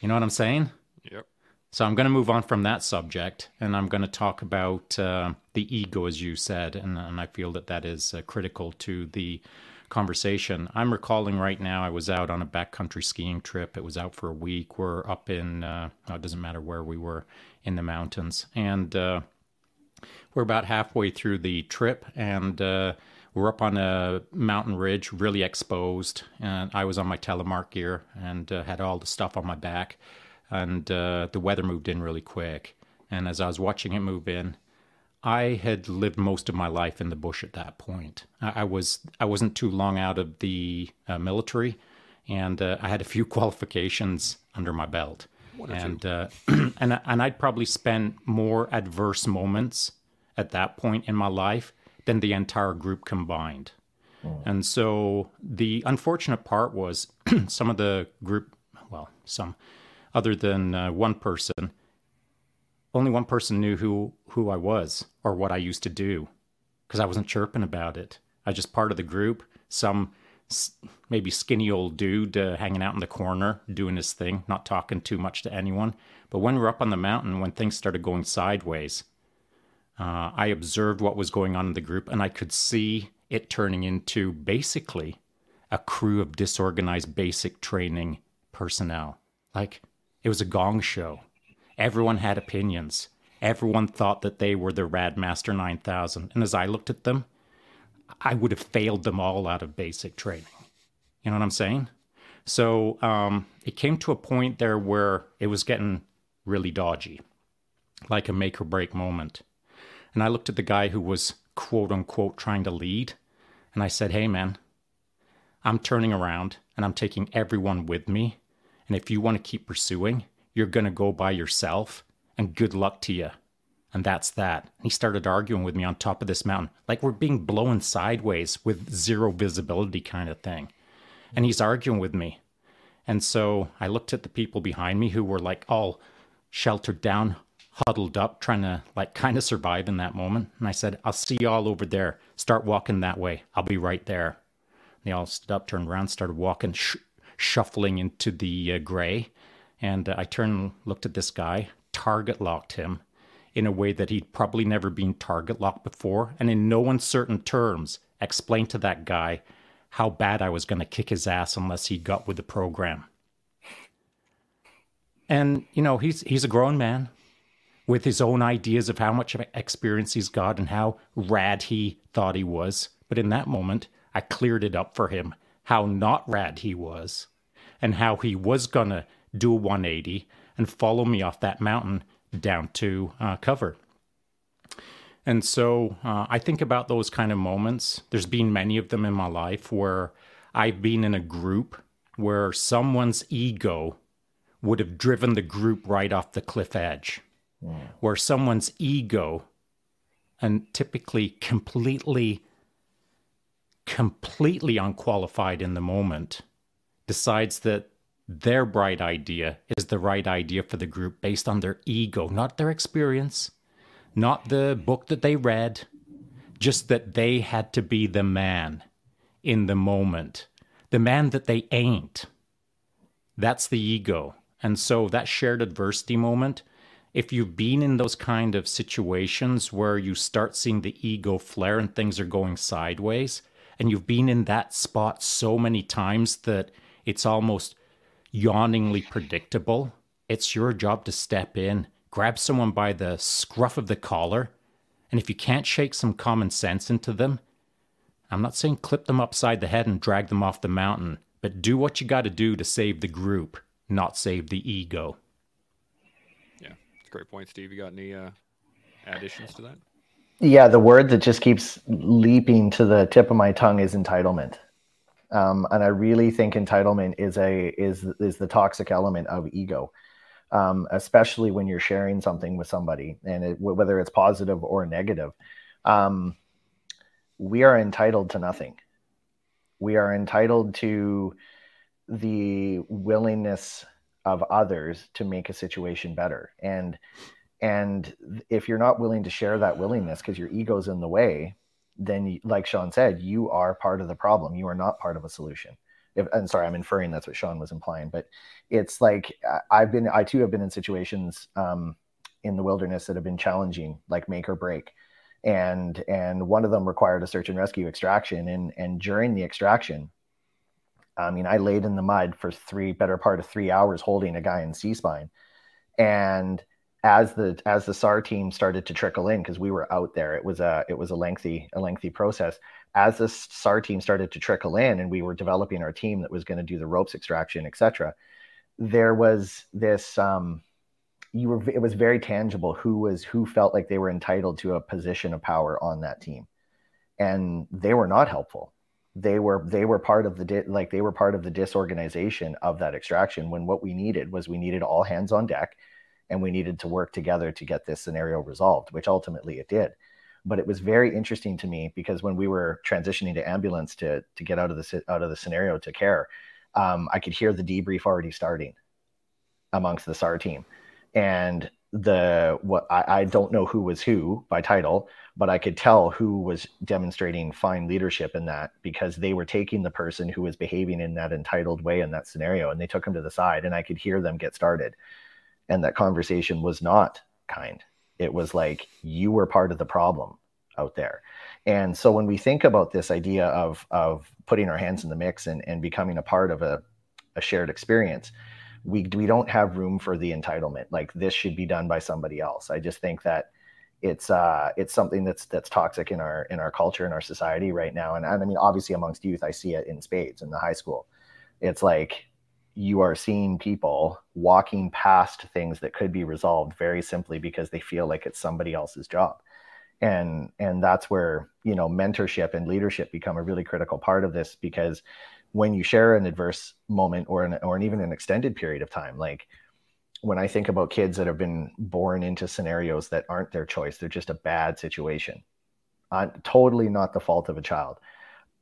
You know what I'm saying? Yep. So I'm going to move on from that subject, and I'm going to talk about uh, the ego, as you said, and, and, I feel that that is uh, critical to the conversation. I'm recalling right now I was out on a backcountry skiing trip. It was out for a week. We're up in, uh, oh, it doesn't matter where we were, in the mountains, and uh, we're about halfway through the trip, and uh, we're up on a mountain ridge, really exposed, and I was on my telemark gear and uh, had all the stuff on my back and uh, the weather moved in really quick. And as I was watching it move in, I had lived most of my life in the bush at that point. I, I was I wasn't too long out of the uh, military, and uh, I had a few qualifications under my belt. And uh, and and I'd probably spent more adverse moments at that point in my life than the entire group combined. Oh. And so the unfortunate part was some of the group, well, some other than uh, one person. Only one person knew who who I was or what I used to do, because I wasn't chirping about it. I was just part of the group. Some maybe skinny old dude uh, hanging out in the corner doing his thing, not talking too much to anyone. But when we were up on the mountain, when things started going sideways, uh, I observed what was going on in the group, and I could see it turning into basically a crew of disorganized basic training personnel. Like It was a gong show. Everyone had opinions. Everyone thought that they were the Radmaster 9000. And as I looked at them, I would have failed them all out of basic training. You know what I'm saying? So um, it came to a point there where it was getting really dodgy, like a make or break moment. And I looked at the guy who was quote unquote trying to lead, and I said, Hey, man, I'm turning around and I'm taking everyone with me. And if you want to keep pursuing, you're going to go by yourself, and good luck to you. And that's that. And he started arguing with me on top of this mountain, like we're being blown sideways with zero visibility kind of thing. And he's arguing with me. And so I looked at the people behind me who were like all sheltered down, huddled up, trying to like kind of survive in that moment. And I said, I'll see you all over there. Start walking that way. I'll be right there. And They all stood up, turned around, started walking, sh- shuffling into the uh, gray. And uh, I turned, looked at this guy, target locked him in a way that he'd probably never been target locked before, and in no uncertain terms explained to that guy how bad I was going to kick his ass unless he got with the program. And you know, he's he's a grown man with his own ideas of how much experience he's got and how rad he thought he was. But in that moment, I cleared it up for him how not rad he was and how he was going to do a 180 and follow me off that mountain down to uh, cover. And so uh, I think about those kind of moments. There's been many of them in my life where I've been in a group where someone's ego would have driven the group right off the cliff edge, yeah. where someone's ego, and typically completely, completely unqualified in the moment, decides that their bright idea is the right idea for the group based on their ego, not their experience, not the book that they read, just that they had to be the man in the moment, the man that they ain't. That's the ego. And so that shared adversity moment, if you've been in those kind of situations where you start seeing the ego flare and things are going sideways, and you've been in that spot so many times that it's almost yawningly predictable, it's your job to step in, grab someone by the scruff of the collar, and if you can't shake some common sense into them, I'm not saying clip them upside the head and drag them off the mountain, but do what you got to do to save the group, not save the ego. Great point, Steve. You got any uh, additions to that? Yeah, the word that just keeps leaping to the tip of my tongue is entitlement. Um, and I really think entitlement is a is is the toxic element of ego, um, especially when you're sharing something with somebody, and it, whether it's positive or negative. Um, we are entitled to nothing. We are entitled to the willingness of others to make a situation better, and and if you're not willing to share that willingness because your ego's in the way, then like Shaun said, you are part of the problem. You are not part of a solution. If, and sorry, I'm inferring that's what Shaun was implying, but it's like I've been, I too have been in situations um, in the wilderness that have been challenging, like make or break, and and one of them required a search and rescue extraction, and and during the extraction, I mean, I laid in the mud for three better part of three hours holding a guy in C spine, and as the as the SAR team started to trickle in because we were out there, it was a it was a lengthy a lengthy process. As the SAR team started to trickle in, and we were developing our team that was going to do the ropes extraction, etc. There was this um, you were it was very tangible who was who felt like they were entitled to a position of power on that team, and they were not helpful. They were they were part of the di- like they were part of the disorganization of that extraction. When what we needed was we needed all hands on deck and we needed to work together to get this scenario resolved, which ultimately it did. But it was very interesting to me because when we were transitioning to ambulance to to get out of the out of the scenario to care, um, I could hear the debrief already starting amongst the SAR team, and the what I, I don't know who was who by title, but I could tell who was demonstrating fine leadership in that because they were taking the person who was behaving in that entitled way in that scenario and they took him to the side and I could hear them get started. And that conversation was not kind. It was like you were part of the problem out there. And so when we think about this idea of of putting our hands in the mix and, and becoming a part of a, a shared experience we we don't have room for the entitlement. Like this should be done by somebody else. I just think that it's uh it's something that's that's toxic in our in our culture in our society right now. And, and i mean obviously amongst youth i see it in spades in the high school. It's like you are seeing people walking past things that could be resolved very simply because they feel like it's somebody else's job. And and that's where you know mentorship and leadership become a really critical part of this because when you share an adverse moment or an or an even an extended period of time like when i think about kids that have been born into scenarios that aren't their choice they're just a bad situation uh, totally not the fault of a child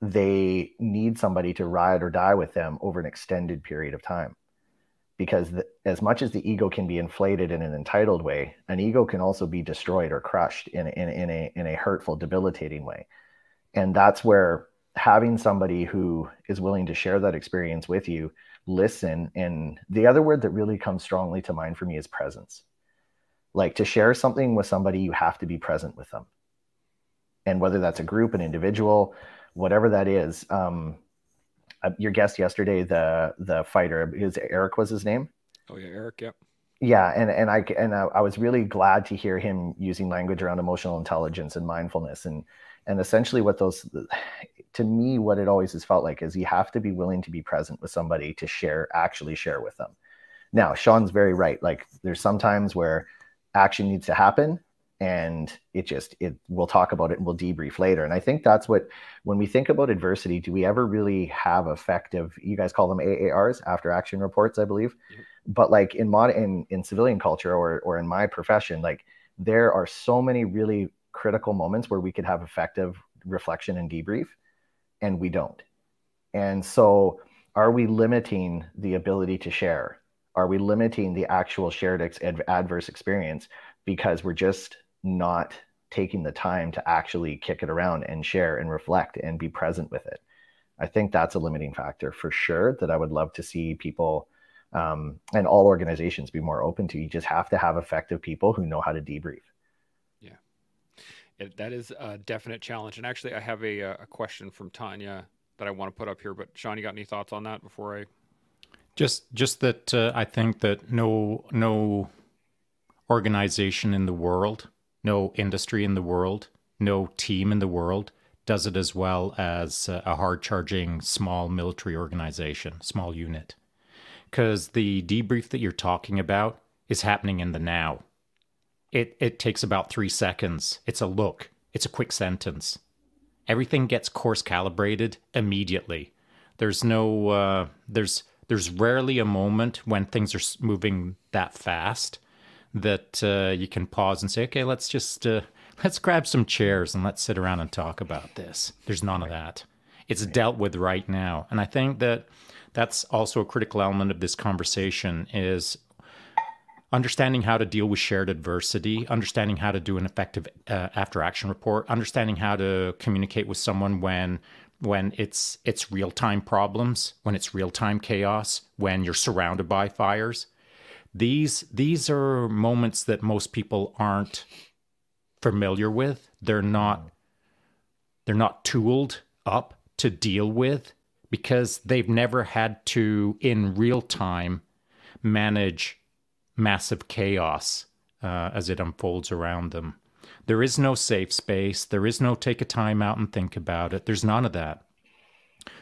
they need somebody to ride or die with them over an extended period of time. Because the, as much as the ego can be inflated in an entitled way an ego can also be destroyed or crushed in, in, in, a, in a hurtful debilitating way. And that's where having somebody who is willing to share that experience with you listen and the other word that really comes strongly to mind for me is presence like to share something with somebody you have to be present with them and whether that's a group an individual whatever that is um, uh, your guest yesterday, the the fighter, his Eric was his name. Oh yeah, Eric. Yep. Yeah, and and I and I, I was really glad to hear him using language around emotional intelligence and mindfulness and and essentially what those to me what it always has felt like is you have to be willing to be present with somebody to share actually share with them. Now Shaun's very right. Like there's sometimes where action needs to happen and it just it we'll talk about it and we'll debrief later. And i think that's what when we think about adversity do we ever really have effective you guys call them aars after action reports i believe? Mm-hmm. but like in mod in, in civilian culture or or in my profession like there are so many really critical moments where we could have effective reflection and debrief and we don't and so are we limiting the ability to share are we limiting the actual shared ex- adverse experience because we're just not taking the time to actually kick it around and share and reflect and be present with it. I think that's a limiting factor for sure that I would love to see people um, and all organizations be more open to. You just have to have effective people who know how to debrief. It, that is a definite challenge. And actually, I have a, uh, a question from Tanya that I want to put up here. But Shaun, you got any thoughts on that before I? Just, just that uh, I think that no, no organization in the world no industry in the world, no team in the world does it as well as a hard charging small military organization, small unit. Because the debrief that you're talking about is happening in the now. It, it takes about three seconds. It's a look, it's a quick sentence. Everything gets course calibrated immediately. There's no, uh, there's, there's rarely a moment when things are moving that fast that uh, you can pause and say, okay, let's just uh, let's grab some chairs and let's sit around and talk about this. There's none of that. It's dealt with right now, and I think that that's also a critical element of this conversation is understanding how to deal with shared adversity, understanding how to do an effective uh, after action report, understanding how to communicate with someone when when it's it's real time problems, when it's real time chaos, when you're surrounded by fires these these are moments that most people aren't familiar with. They're not they're not tooled up to deal with because they've never had to in real time manage massive chaos uh, as it unfolds around them. There is no safe space. There is no take a time out and think about it. There's none of that.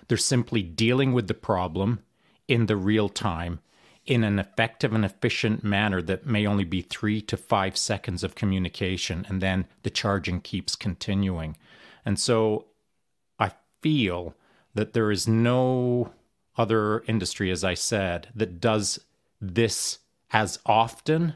They're simply dealing with the problem in the real time in an effective and efficient manner that may only be three to five seconds of communication, and then the charging keeps continuing. And so I feel that there is no other industry, as I said, that does this as often.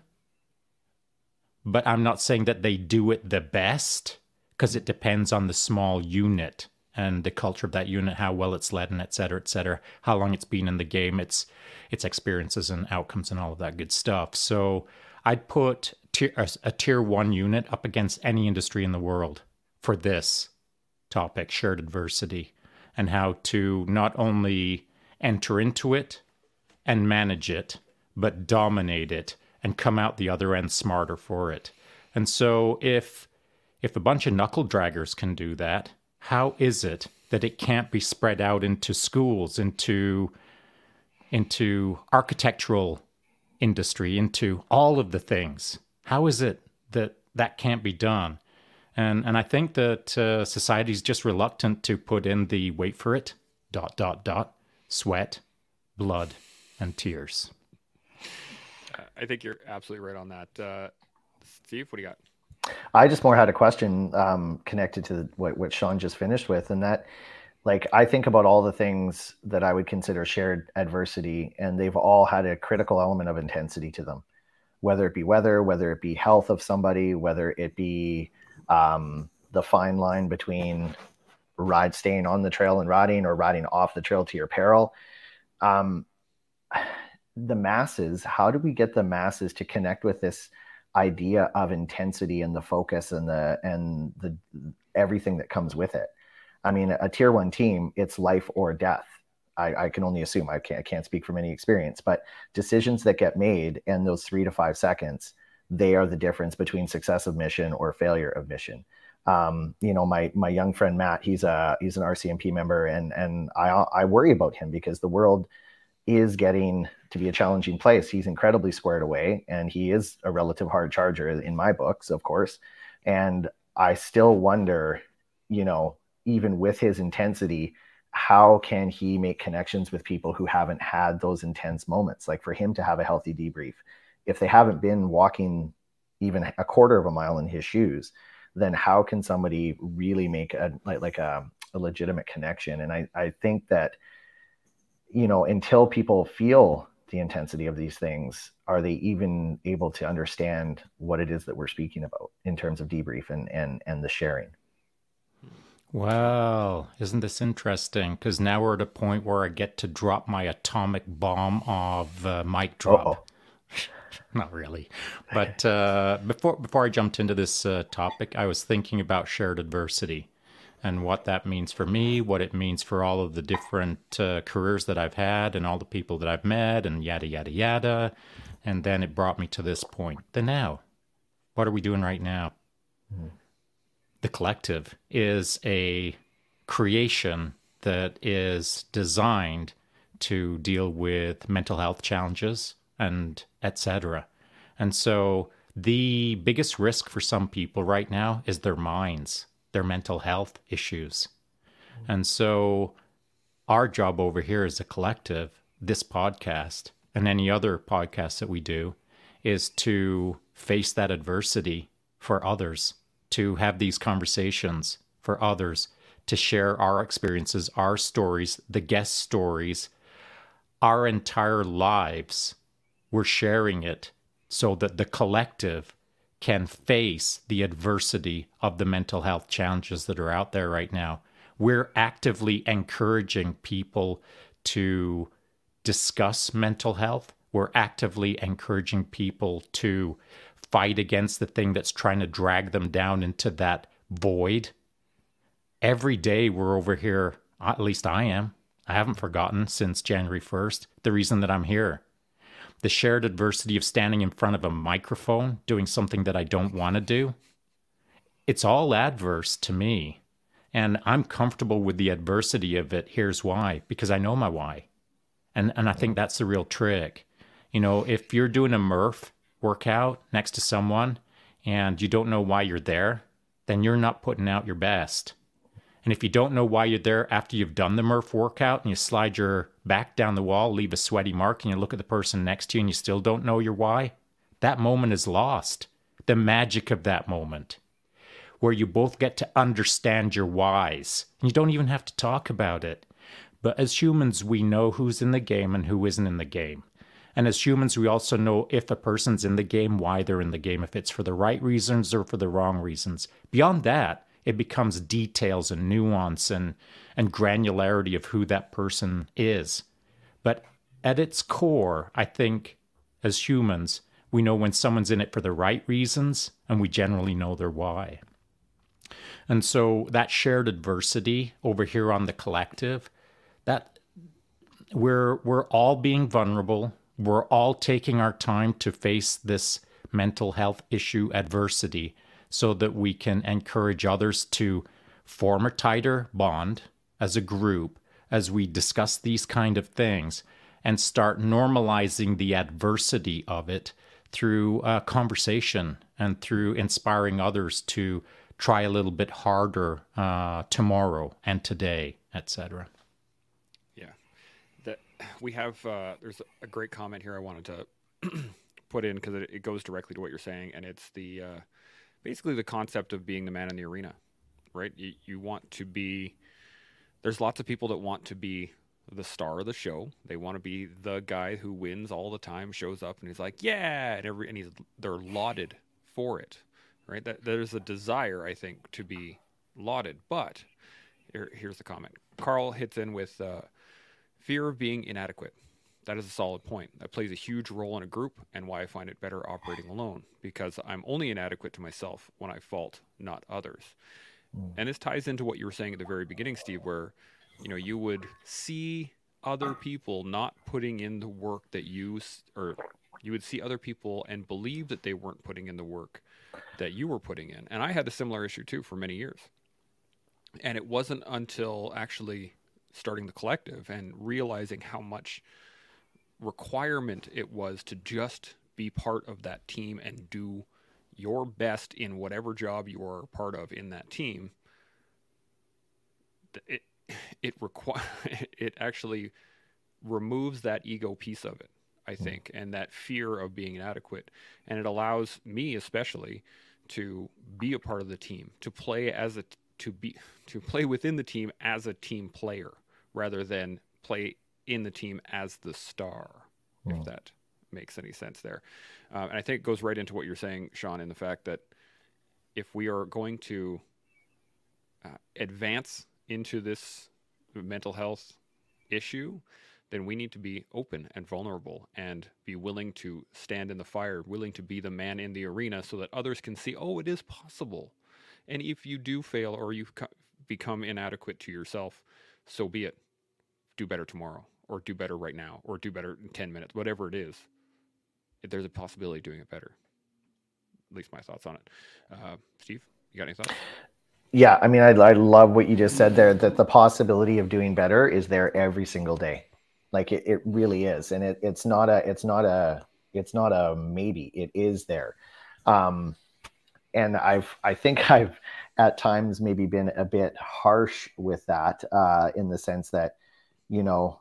But I'm not saying that they do it the best because it depends on the small unit and the culture of that unit, how well it's led, and et cetera, et cetera, how long it's been in the game, its its experiences and outcomes, and all of that good stuff. So I'd put tier, a, a tier one unit up against any industry in the world for this topic, shared adversity, and how to not only enter into it and manage it, but dominate it and come out the other end smarter for it. And so if if a bunch of knuckle draggers can do that, how is it that it can't be spread out into schools, into into architectural industry, into all of the things. How is it that that can't be done? And and I think that uh, society is just reluctant to put in the wait for it dot dot dot sweat, blood, and tears. I think you're absolutely right on that. Uh, Steve, what do you got? I just more had a question um, connected to what, what Shaun just finished with, and that, like, I think about all the things that I would consider shared adversity, and they've all had a critical element of intensity to them, whether it be weather, whether it be health of somebody, whether it be um, the fine line between ride staying on the trail and riding or riding off the trail to your peril. Um, the masses, how do we get the masses to connect with this? idea of intensity and the focus and the and the everything that comes with it. I mean, a tier one team, it's life or death. I, I can only assume. I can't, I can't speak from any experience, but decisions that get made in those three to five seconds, they are the difference between success of mission or failure of mission. Um, you know, my my young friend Matt, he's a he's an RCMP member, and and I I worry about him because the world is getting to be a challenging place. He's incredibly squared away, and he is a relative hard charger in my books, of course. And I still wonder, you know, even with his intensity, how can he make connections with people who haven't had those intense moments? Like for him to have a healthy debrief, if they haven't been walking even a quarter of a mile in his shoes, then how can somebody really make a like, like a, a legitimate connection? And I, I think that you know, until people feel the intensity of these things, are they even able to understand what it is that we're speaking about in terms of debrief and and and the sharing? Well, isn't this interesting? Because now we're at a point where I get to drop my atomic bomb of uh, mic drop. Not really, but uh, before before I jumped into this uh, topic, I was thinking about shared adversity and what that means for me, what it means for all of the different uh, careers that I've had and all the people that I've met and yada, yada, yada. And then it brought me to this point. The now. What are we doing right now? Mm. The collective is a creation that is designed to deal with mental health challenges and etc. And so the biggest risk for some people right now is their minds their mental health issues. And so, our job over here as a collective, this podcast and any other podcast that we do, is to face that adversity for others, to have these conversations for others, to share our experiences, our stories, the guest stories, our entire lives. We're sharing it so that the collective can face the adversity of the mental health challenges that are out there right now. We're actively encouraging people to discuss mental health. We're actively encouraging people to fight against the thing that's trying to drag them down into that void. Every day we're over here, at least I am. I haven't forgotten since January 1st the reason that I'm here the shared adversity of standing in front of a microphone doing something that I don't want to do, it's all adverse to me. And I'm comfortable with the adversity of it. Here's why because I know my why. And, and I think that's the real trick. You know, if you're doing a Murph workout next to someone and you don't know why you're there, then you're not putting out your best. And if you don't know why you're there after you've done the Murph workout and you slide your back down the wall, leave a sweaty mark, and you look at the person next to you and you still don't know your why, that moment is lost. The magic of that moment, where you both get to understand your whys. And you don't even have to talk about it. But as humans, we know who's in the game and who isn't in the game. And as humans, we also know if a person's in the game, why they're in the game, if it's for the right reasons or for the wrong reasons. Beyond that, it becomes details and nuance and and granularity of who that person is. But at its core, I think as humans, we know when someone's in it for the right reasons and we generally know their why. And so that shared adversity over here on the collective, that we're we're all being vulnerable. We're all taking our time to face this mental health issue adversity so that we can encourage others to form a tighter bond as a group as we discuss these kind of things and start normalizing the adversity of it through uh, conversation and through inspiring others to try a little bit harder uh, tomorrow and today, etc. Yeah, that we have. Uh, there's a great comment here I wanted to put in because it, it, goes directly to what you're saying, and it's the uh, basically the concept of being the man in the arena, right? You, you want to be. There's lots of people that want to be the star of the show. They want to be the guy who wins all the time, shows up and he's like, "Yeah," and every and he's they're lauded for it, right? That there's a desire, I think, to be lauded. But here, here's the comment. Carl hits in with uh, fear of being inadequate. That is a solid point. That plays a huge role in a group and why I find it better operating alone because I'm only inadequate to myself when I fault, not others. Mm. And this ties into what you were saying at the very beginning, Steve, where you know you would see other people not putting in the work that you or you would see other people and believe that they weren't putting in the work that you were putting in and i had a similar issue too for many years and it wasn't until actually starting the collective and realizing how much requirement it was to just be part of that team and do your best in whatever job you are part of in that team it it require it actually removes that ego piece of it i hmm. think and that fear of being inadequate and it allows me especially to be a part of the team to play as a to be to play within the team as a team player rather than play in the team as the star mm. if hmm. that makes any sense there um, and i think it goes right into what you're saying Shaun in the fact that if we are going to uh, advance into this mental health issue, then we need to be open and vulnerable and be willing to stand in the fire, willing to be the man in the arena so that others can see, oh, it is possible. And if you do fail or you become inadequate to yourself, so be it. Do better tomorrow, or do better right now, or do better in 10 minutes, whatever it is. If there's a possibility of doing it better. At least my thoughts on it. Uh, Steve, you got any thoughts? yeah, I mean, I, I love what you just said there. That the possibility of doing better is there every single day, like it, it really is, and it, it's not a, it's not a, it's not a maybe. It is there, um, and I've, I think I've at times maybe been a bit harsh with that, uh, in the sense that, you know,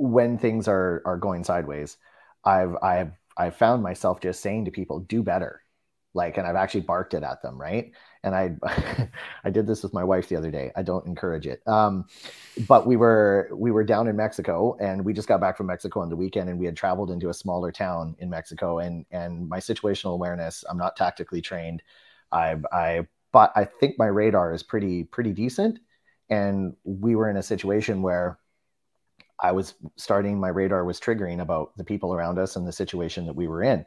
when things are are going sideways, I've, I've, I've found myself just saying to people, do better, like, and I've actually barked it at them, right? and I I did this with my wife the other day. I don't encourage it. Um, but we were we were down in Mexico and we just got back from Mexico on the weekend and we had traveled into a smaller town in Mexico and and my situational awareness, I'm not tactically trained. I I but I think my radar is pretty pretty decent and we were in a situation where I was starting my radar was triggering about the people around us and the situation that we were in.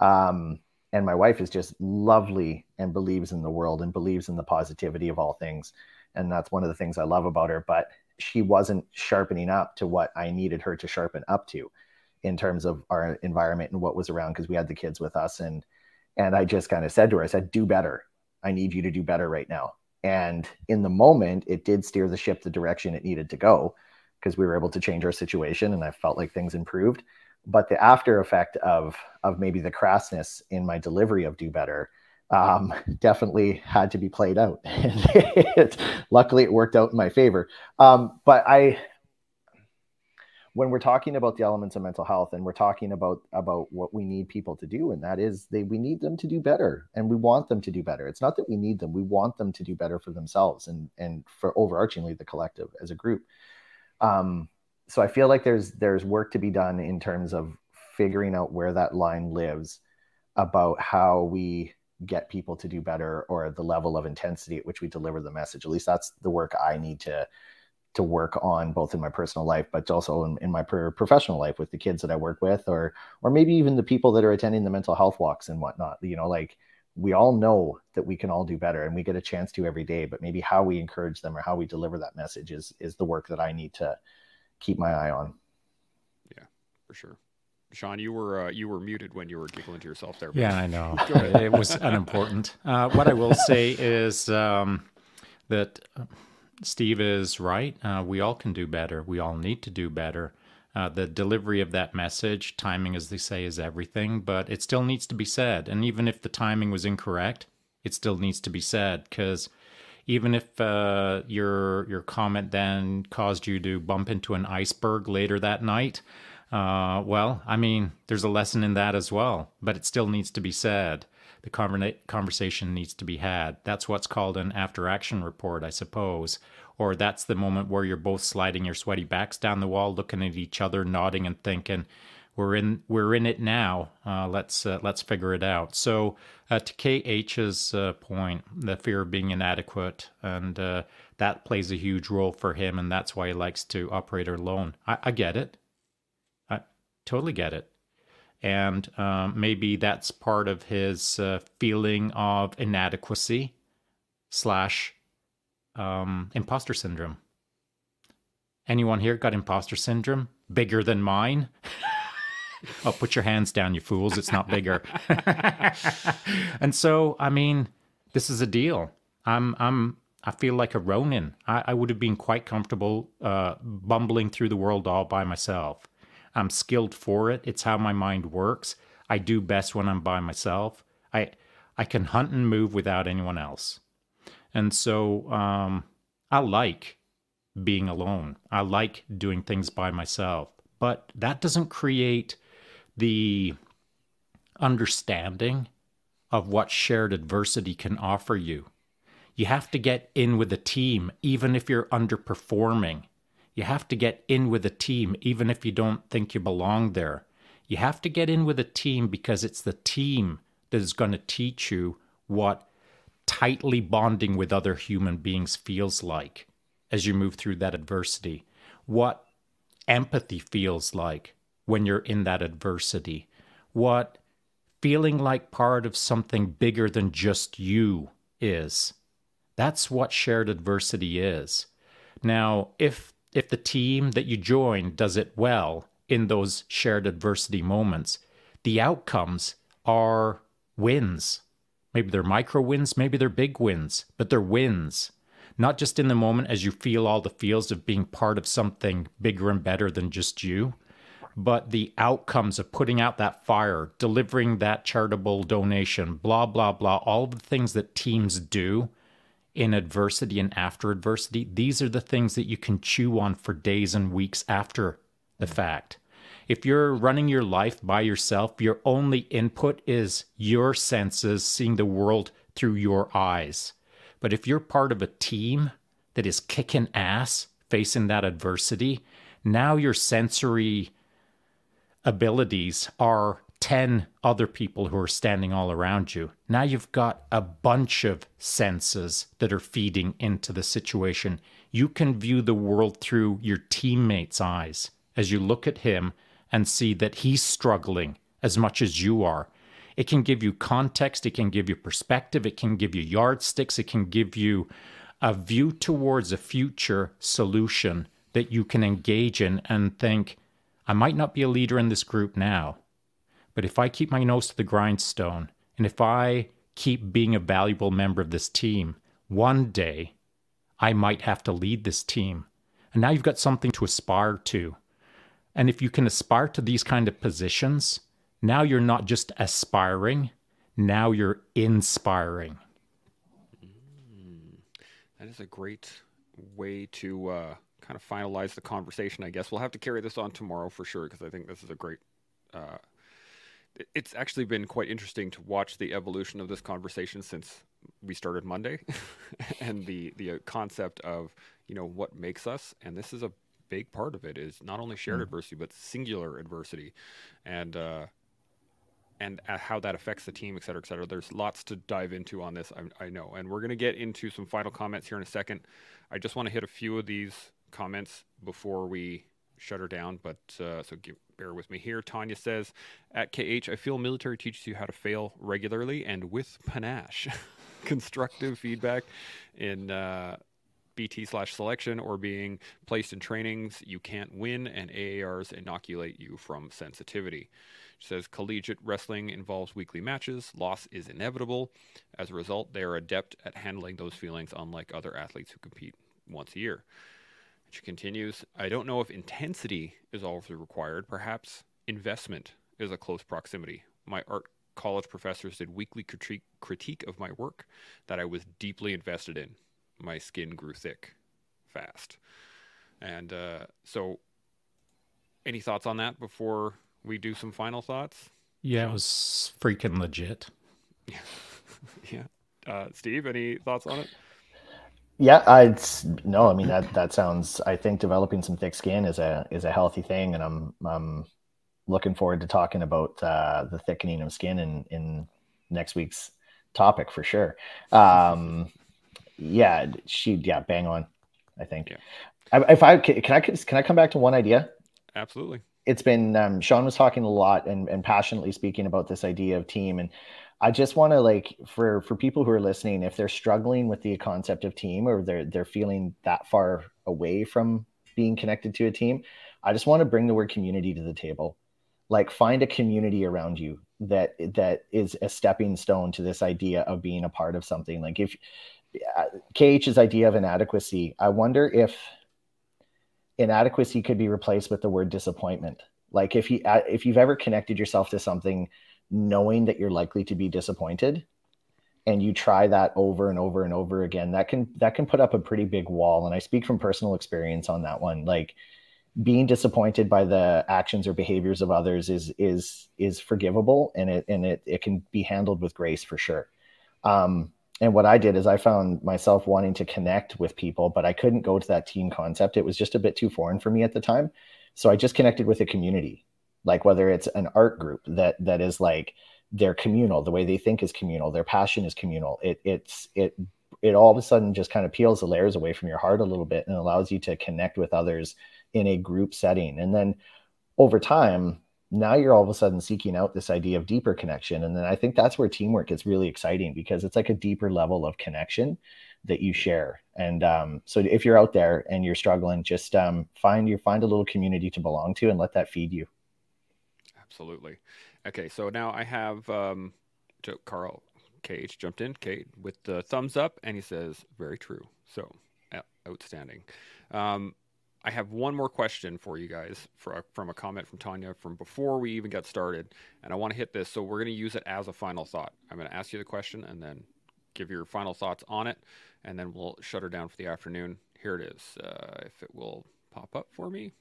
Um, and my wife is just lovely and believes in the world and believes in the positivity of all things. And that's one of the things i love about her. But she wasn't sharpening up to what i needed her to sharpen up to in terms of our environment and what was around because we had the kids with us. And and i just kind of said to her i said do better. I need you to do better right now. And in the moment it did steer the ship the direction it needed to go because we were able to change our situation and i felt like things improved. But the after effect of of maybe the crassness in my delivery of do better um, definitely had to be played out. It, luckily it worked out in my favor. Um, but i when we're talking about the elements of mental health and we're talking about about what we need people to do and that is they we need them to do better and we want them to do better. It's not that we need them we want them to do better for themselves and and for overarchingly the collective as a group um, so I feel like there's there's work to be done in terms of figuring out where that line lives about how we get people to do better or the level of intensity at which we deliver the message. At least that's the work I need to to work on both in my personal life but also in, in my professional life with the kids that I work with or or maybe even the people that are attending the mental health walks and whatnot. You know, like we all know that we can all do better and we get a chance to every day, but maybe how we encourage them or how we deliver that message is is the work that I need to keep my eye on. Yeah, for sure. Shaun, you were uh, you were muted when you were giggling to yourself there. Yeah, I know. it was unimportant. Uh, what I will say is um, that Steve is right. Uh, we all can do better. We all need to do better. Uh, the delivery of that message, timing, as they say, is everything, but it still needs to be said. And even if the timing was incorrect, it still needs to be said because even if uh, your your comment then caused you to bump into an iceberg later that night, uh, well, I mean, there's a lesson in that as well, but it still needs to be said. The conversation needs to be had. That's what's called an after action report, I suppose. Or that's the moment where you're both sliding your sweaty backs down the wall, looking at each other, nodding and thinking, we're in we're in it now. Uh, let's uh, let's figure it out. So uh, to KH's uh, point, the fear of being inadequate, and uh, that plays a huge role for him, and that's why he likes to operate alone. I, I get it. I totally get it. And um, maybe that's part of his uh, feeling of inadequacy slash um, imposter syndrome. Anyone here got imposter syndrome? Bigger than mine? oh, put your hands down, you fools. It's not bigger. and so, I mean, this is a deal. I'm, I'm, I feel like a Ronin. I, I would have been quite comfortable uh, bumbling through the world all by myself. I'm skilled for it. It's how my mind works. I do best when I'm by myself. I, I can hunt and move without anyone else. And so, um, I like being alone. I like doing things by myself. But that doesn't create the understanding of what shared adversity can offer you. You have to get in with a team, even if you're underperforming. You have to get in with a team, even if you don't think you belong there. You have to get in with a team because it's the team that is going to teach you what tightly bonding with other human beings feels like as you move through that adversity, what empathy feels like, when you're in that adversity, what feeling like part of something bigger than just you is. That's what shared adversity is. Now, if if the team that you join does it well in those shared adversity moments, the outcomes are wins. Maybe they're micro wins, maybe they're big wins, but they're wins. Not just in the moment as you feel all the feels of being part of something bigger and better than just you, but the outcomes of putting out that fire, delivering that charitable donation, blah, blah, blah, all the things that teams do in adversity and after adversity, these are the things that you can chew on for days and weeks after the fact. If you're running your life by yourself, your only input is your senses seeing the world through your eyes. But if you're part of a team that is kicking ass facing that adversity, now your sensory abilities are 10 other people who are standing all around you. Now you've got a bunch of senses that are feeding into the situation. You can view the world through your teammate's eyes as you look at him and see that he's struggling as much as you are. It can give you context, it can give you perspective, it can give you yardsticks, it can give you a view towards a future solution that you can engage in and think, I might not be a leader in this group now, but if I keep my nose to the grindstone and if I keep being a valuable member of this team, one day I might have to lead this team. And now you've got something to aspire to. And if you can aspire to these kind of positions, now you're not just aspiring, now you're inspiring. Mm, that is a great way to uh, kind of finalize the conversation. I guess we'll have to carry this on tomorrow for sure because I think this is a great. Uh, it's actually been quite interesting to watch the evolution of this conversation since we started Monday, and the the uh, concept of you know what makes us, and this is a big part of it is not only shared mm. adversity but singular adversity, and uh, and uh, how that affects the team, et cetera, et cetera. There's lots to dive into on this, I, I know, and we're going to get into some final comments here in a second. I just want to hit a few of these comments before we shut her down, but uh, so give, bear with me here. Tanya says, at KH, I feel military teaches you how to fail regularly and with panache. Constructive feedback in uh, BT slash selection or being placed in trainings you can't win, and AARs inoculate you from sensitivity. She says collegiate wrestling involves weekly matches. Loss is inevitable. As a result, they are adept at handling those feelings, unlike other athletes who compete once a year. She continues, I don't know if intensity is always required. Perhaps investment is a close proximity. My art college professors did weekly critique, critique of my work that I was deeply invested in. My skin grew thick fast. And uh, so, any thoughts on that before we do some final thoughts? Yeah, it was freaking legit. yeah. Uh, Steve, any thoughts on it? Yeah, I no, I mean that that sounds. I think developing some thick skin is a is a healthy thing, and I'm I'm looking forward to talking about uh, the thickening of skin in in next week's topic for sure. Um, yeah, she yeah, bang on. I think. Yeah. I, if I can, I can I come back to one idea? Absolutely. It's been um, Shaun was talking a lot and, and passionately speaking about this idea of team, and I just want to like for for people who are listening, if they're struggling with the concept of team or they're they're feeling that far away from being connected to a team, I just want to bring the word community to the table. Like find a community around you that that is a stepping stone to this idea of being a part of something. Like if KH's idea of inadequacy, I wonder if inadequacy could be replaced with the word disappointment. Like if you uh, if you've ever connected yourself to something knowing that you're likely to be disappointed and you try that over and over and over again that can that can put up a pretty big wall and i speak from personal experience on that one like being disappointed by the actions or behaviors of others is is is forgivable and it and it, it can be handled with grace for sure um, and what i did is i found myself wanting to connect with people but i couldn't go to that team concept. It was just a bit too foreign for me at the time. So i just connected with a community like whether it's an art group that that is like they're communal the way they think is communal their passion is communal. It it's it it all of a sudden just kind of peels the layers away from your heart a little bit and allows you to connect with others in a group setting. And then over time now you're all of a sudden seeking out this idea of deeper connection and then i think that's where teamwork is really exciting because it's like a deeper level of connection that you share and um, so if you're out there and you're struggling just um, find you find a little community to belong to and let that feed you absolutely. Okay, so now I have um, Carl Cage jumped in, Kate, with the thumbs up, and he says, "Very true." So, outstanding. Um, I have one more question for you guys for, from a comment from Tanya from before we even got started, and I want to hit this. So we're going to use it as a final thought. I'm going to ask you the question and then give your final thoughts on it, and then we'll shut her down for the afternoon. Here it is. Uh, if it will pop up for me.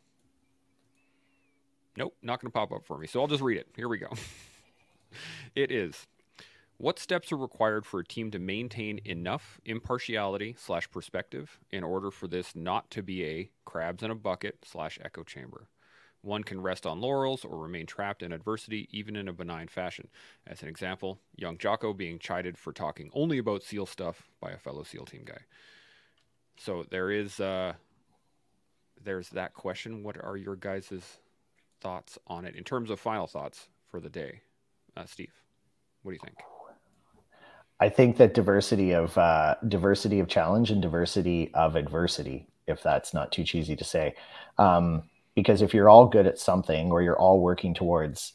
Nope, not going to pop up for me. So I'll just read it. Here we go. it is what steps are required for a team to maintain enough impartiality slash perspective in order for this not to be a crabs in a bucket slash echo chamber? One can rest on laurels or remain trapped in adversity, even in a benign fashion. As an example, young Jocko being chided for talking only about SEAL stuff by a fellow SEAL team guy. So there is, uh, there's that question. What are your guys' thoughts on it in terms of final thoughts for the day, uh, Steve? What do you think? I think that diversity of uh, diversity of challenge and diversity of adversity, if that's not too cheesy to say, um, because if you're all good at something or you're all working towards,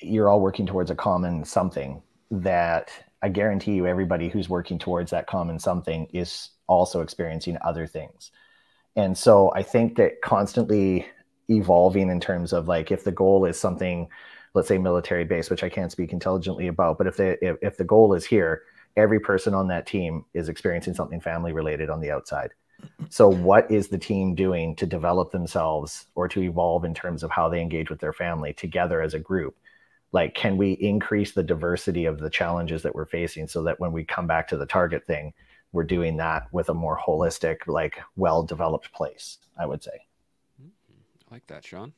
you're all working towards a common something that I guarantee you, everybody who's working towards that common something is also experiencing other things. And so I think that constantly evolving in terms of like if the goal is something let's say military base which i can't speak intelligently about but if the if, if the goal is here every person on that team is experiencing something family related on the outside so what is the team doing to develop themselves or to evolve in terms of how they engage with their family together as a group like can we increase the diversity of the challenges that we're facing so that when we come back to the target thing we're doing that with a more holistic like well developed place i would say I like that, Shaun.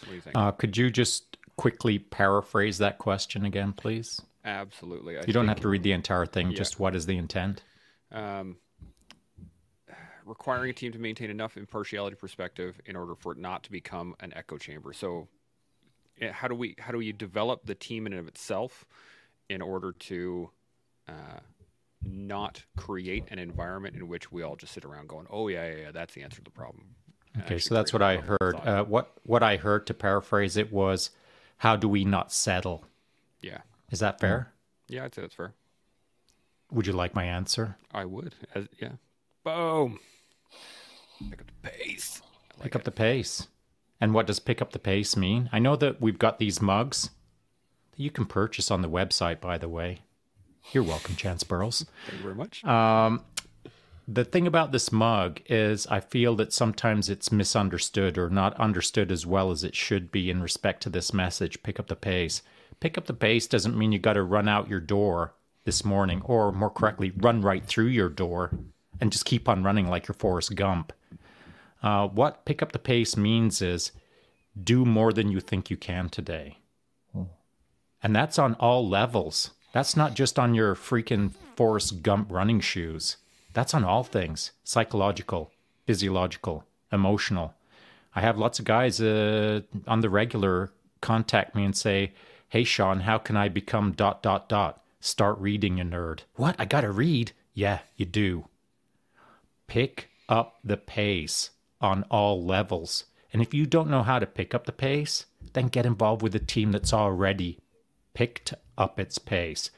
What do you think? Uh, could you just quickly paraphrase that question again, please? Absolutely. I you don't have to read the entire thing. Yeah. Just what is the intent? Um, requiring a team to maintain enough impartiality perspective in order for it not to become an echo chamber. So, eh, how do we how do we develop the team in and of itself in order to uh, not create an environment in which we all just sit around going, "Oh yeah, yeah, yeah that's the answer to the problem." Okay, so that's what I heard. Uh, what what I heard to paraphrase it was, "How do we not settle?" Yeah. Is that fair? Mm. Yeah, I'd say that's fair. Would you like my answer? I would. As, yeah. Boom. Pick up the pace. Like Pick up it. the pace. And what does pick up the pace mean? I know that we've got these mugs that you can purchase on the website, by the way. You're welcome, Chance Burles. Thank you very much. Um, The thing about this mug is I feel that sometimes it's misunderstood or not understood as well as it should be in respect to this message pick up the pace. Pick up the pace doesn't mean you got to run out your door this morning, or more correctly, run right through your door and just keep on running like you're Forrest Gump. Uh, what pick up the pace means is do more than you think you can today. And that's on all levels. That's not just on your freaking Forrest Gump running shoes. That's on all things psychological, physiological, emotional. I have lots of guys uh, on the regular contact me and say, Hey, Shaun, how can I become dot, dot, dot? Start reading, you nerd. What? I gotta read? Yeah, you do. Pick up the pace on all levels. And if you don't know how to pick up the pace, then get involved with a team that's already picked up its pace.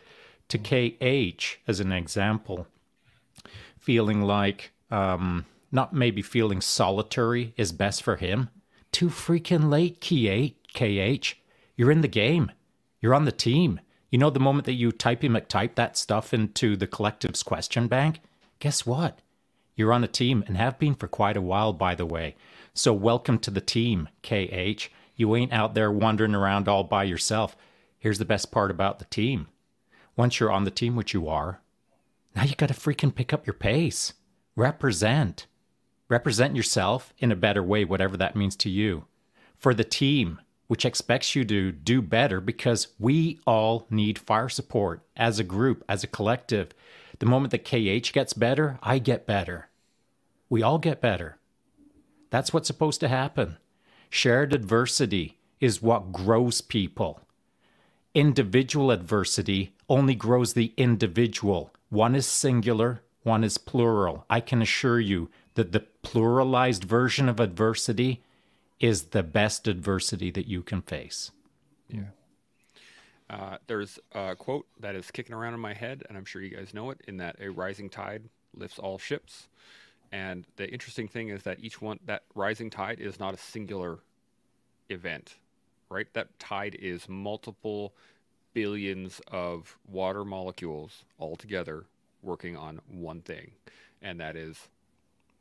To KH, as an example, feeling like um, not maybe feeling solitary is best for him. Too freaking late, KH. You're in the game. You're on the team. You know, the moment that you typey McType that stuff into the collective's question bank, guess what? You're on a team and have been for quite a while, by the way. So, welcome to the team, KH. You ain't out there wandering around all by yourself. Here's the best part about the team. Once you're on the team, which you are, now you got to freaking pick up your pace. Represent. Represent yourself in a better way, whatever that means to you. For the team, which expects you to do better because we all need fire support as a group, as a collective. The moment that KH gets better, I get better. We all get better. That's what's supposed to happen. Shared adversity is what grows people. Individual adversity only grows the individual. One is singular, one is plural. I can assure you that the pluralized version of adversity is the best adversity that you can face. Uh, there's a quote that is kicking around in my head, and I'm sure you guys know it. In that, a rising tide lifts all ships. And the interesting thing is that each one, that rising tide is not a singular event, right? That tide is multiple billions of water molecules all together working on one thing, and that is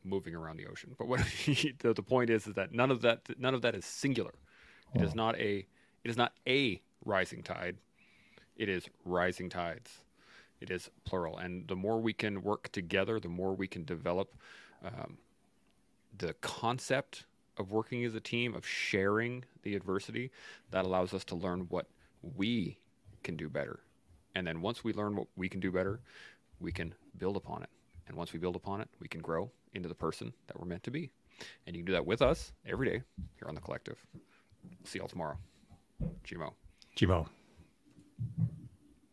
moving around the ocean. But what the, the point is is that none of that none of that is singular. It is not a it is not a rising tide. It is rising tides. It is plural, and the more we can work together, the more we can develop um, the concept of working as a team, of sharing the adversity. That allows us to learn what we can do better, and then once we learn what we can do better, we can build upon it. And once we build upon it, we can grow into the person that we're meant to be. And you can do that with us every day here on the collective. See y'all tomorrow. Gmo. Jimo.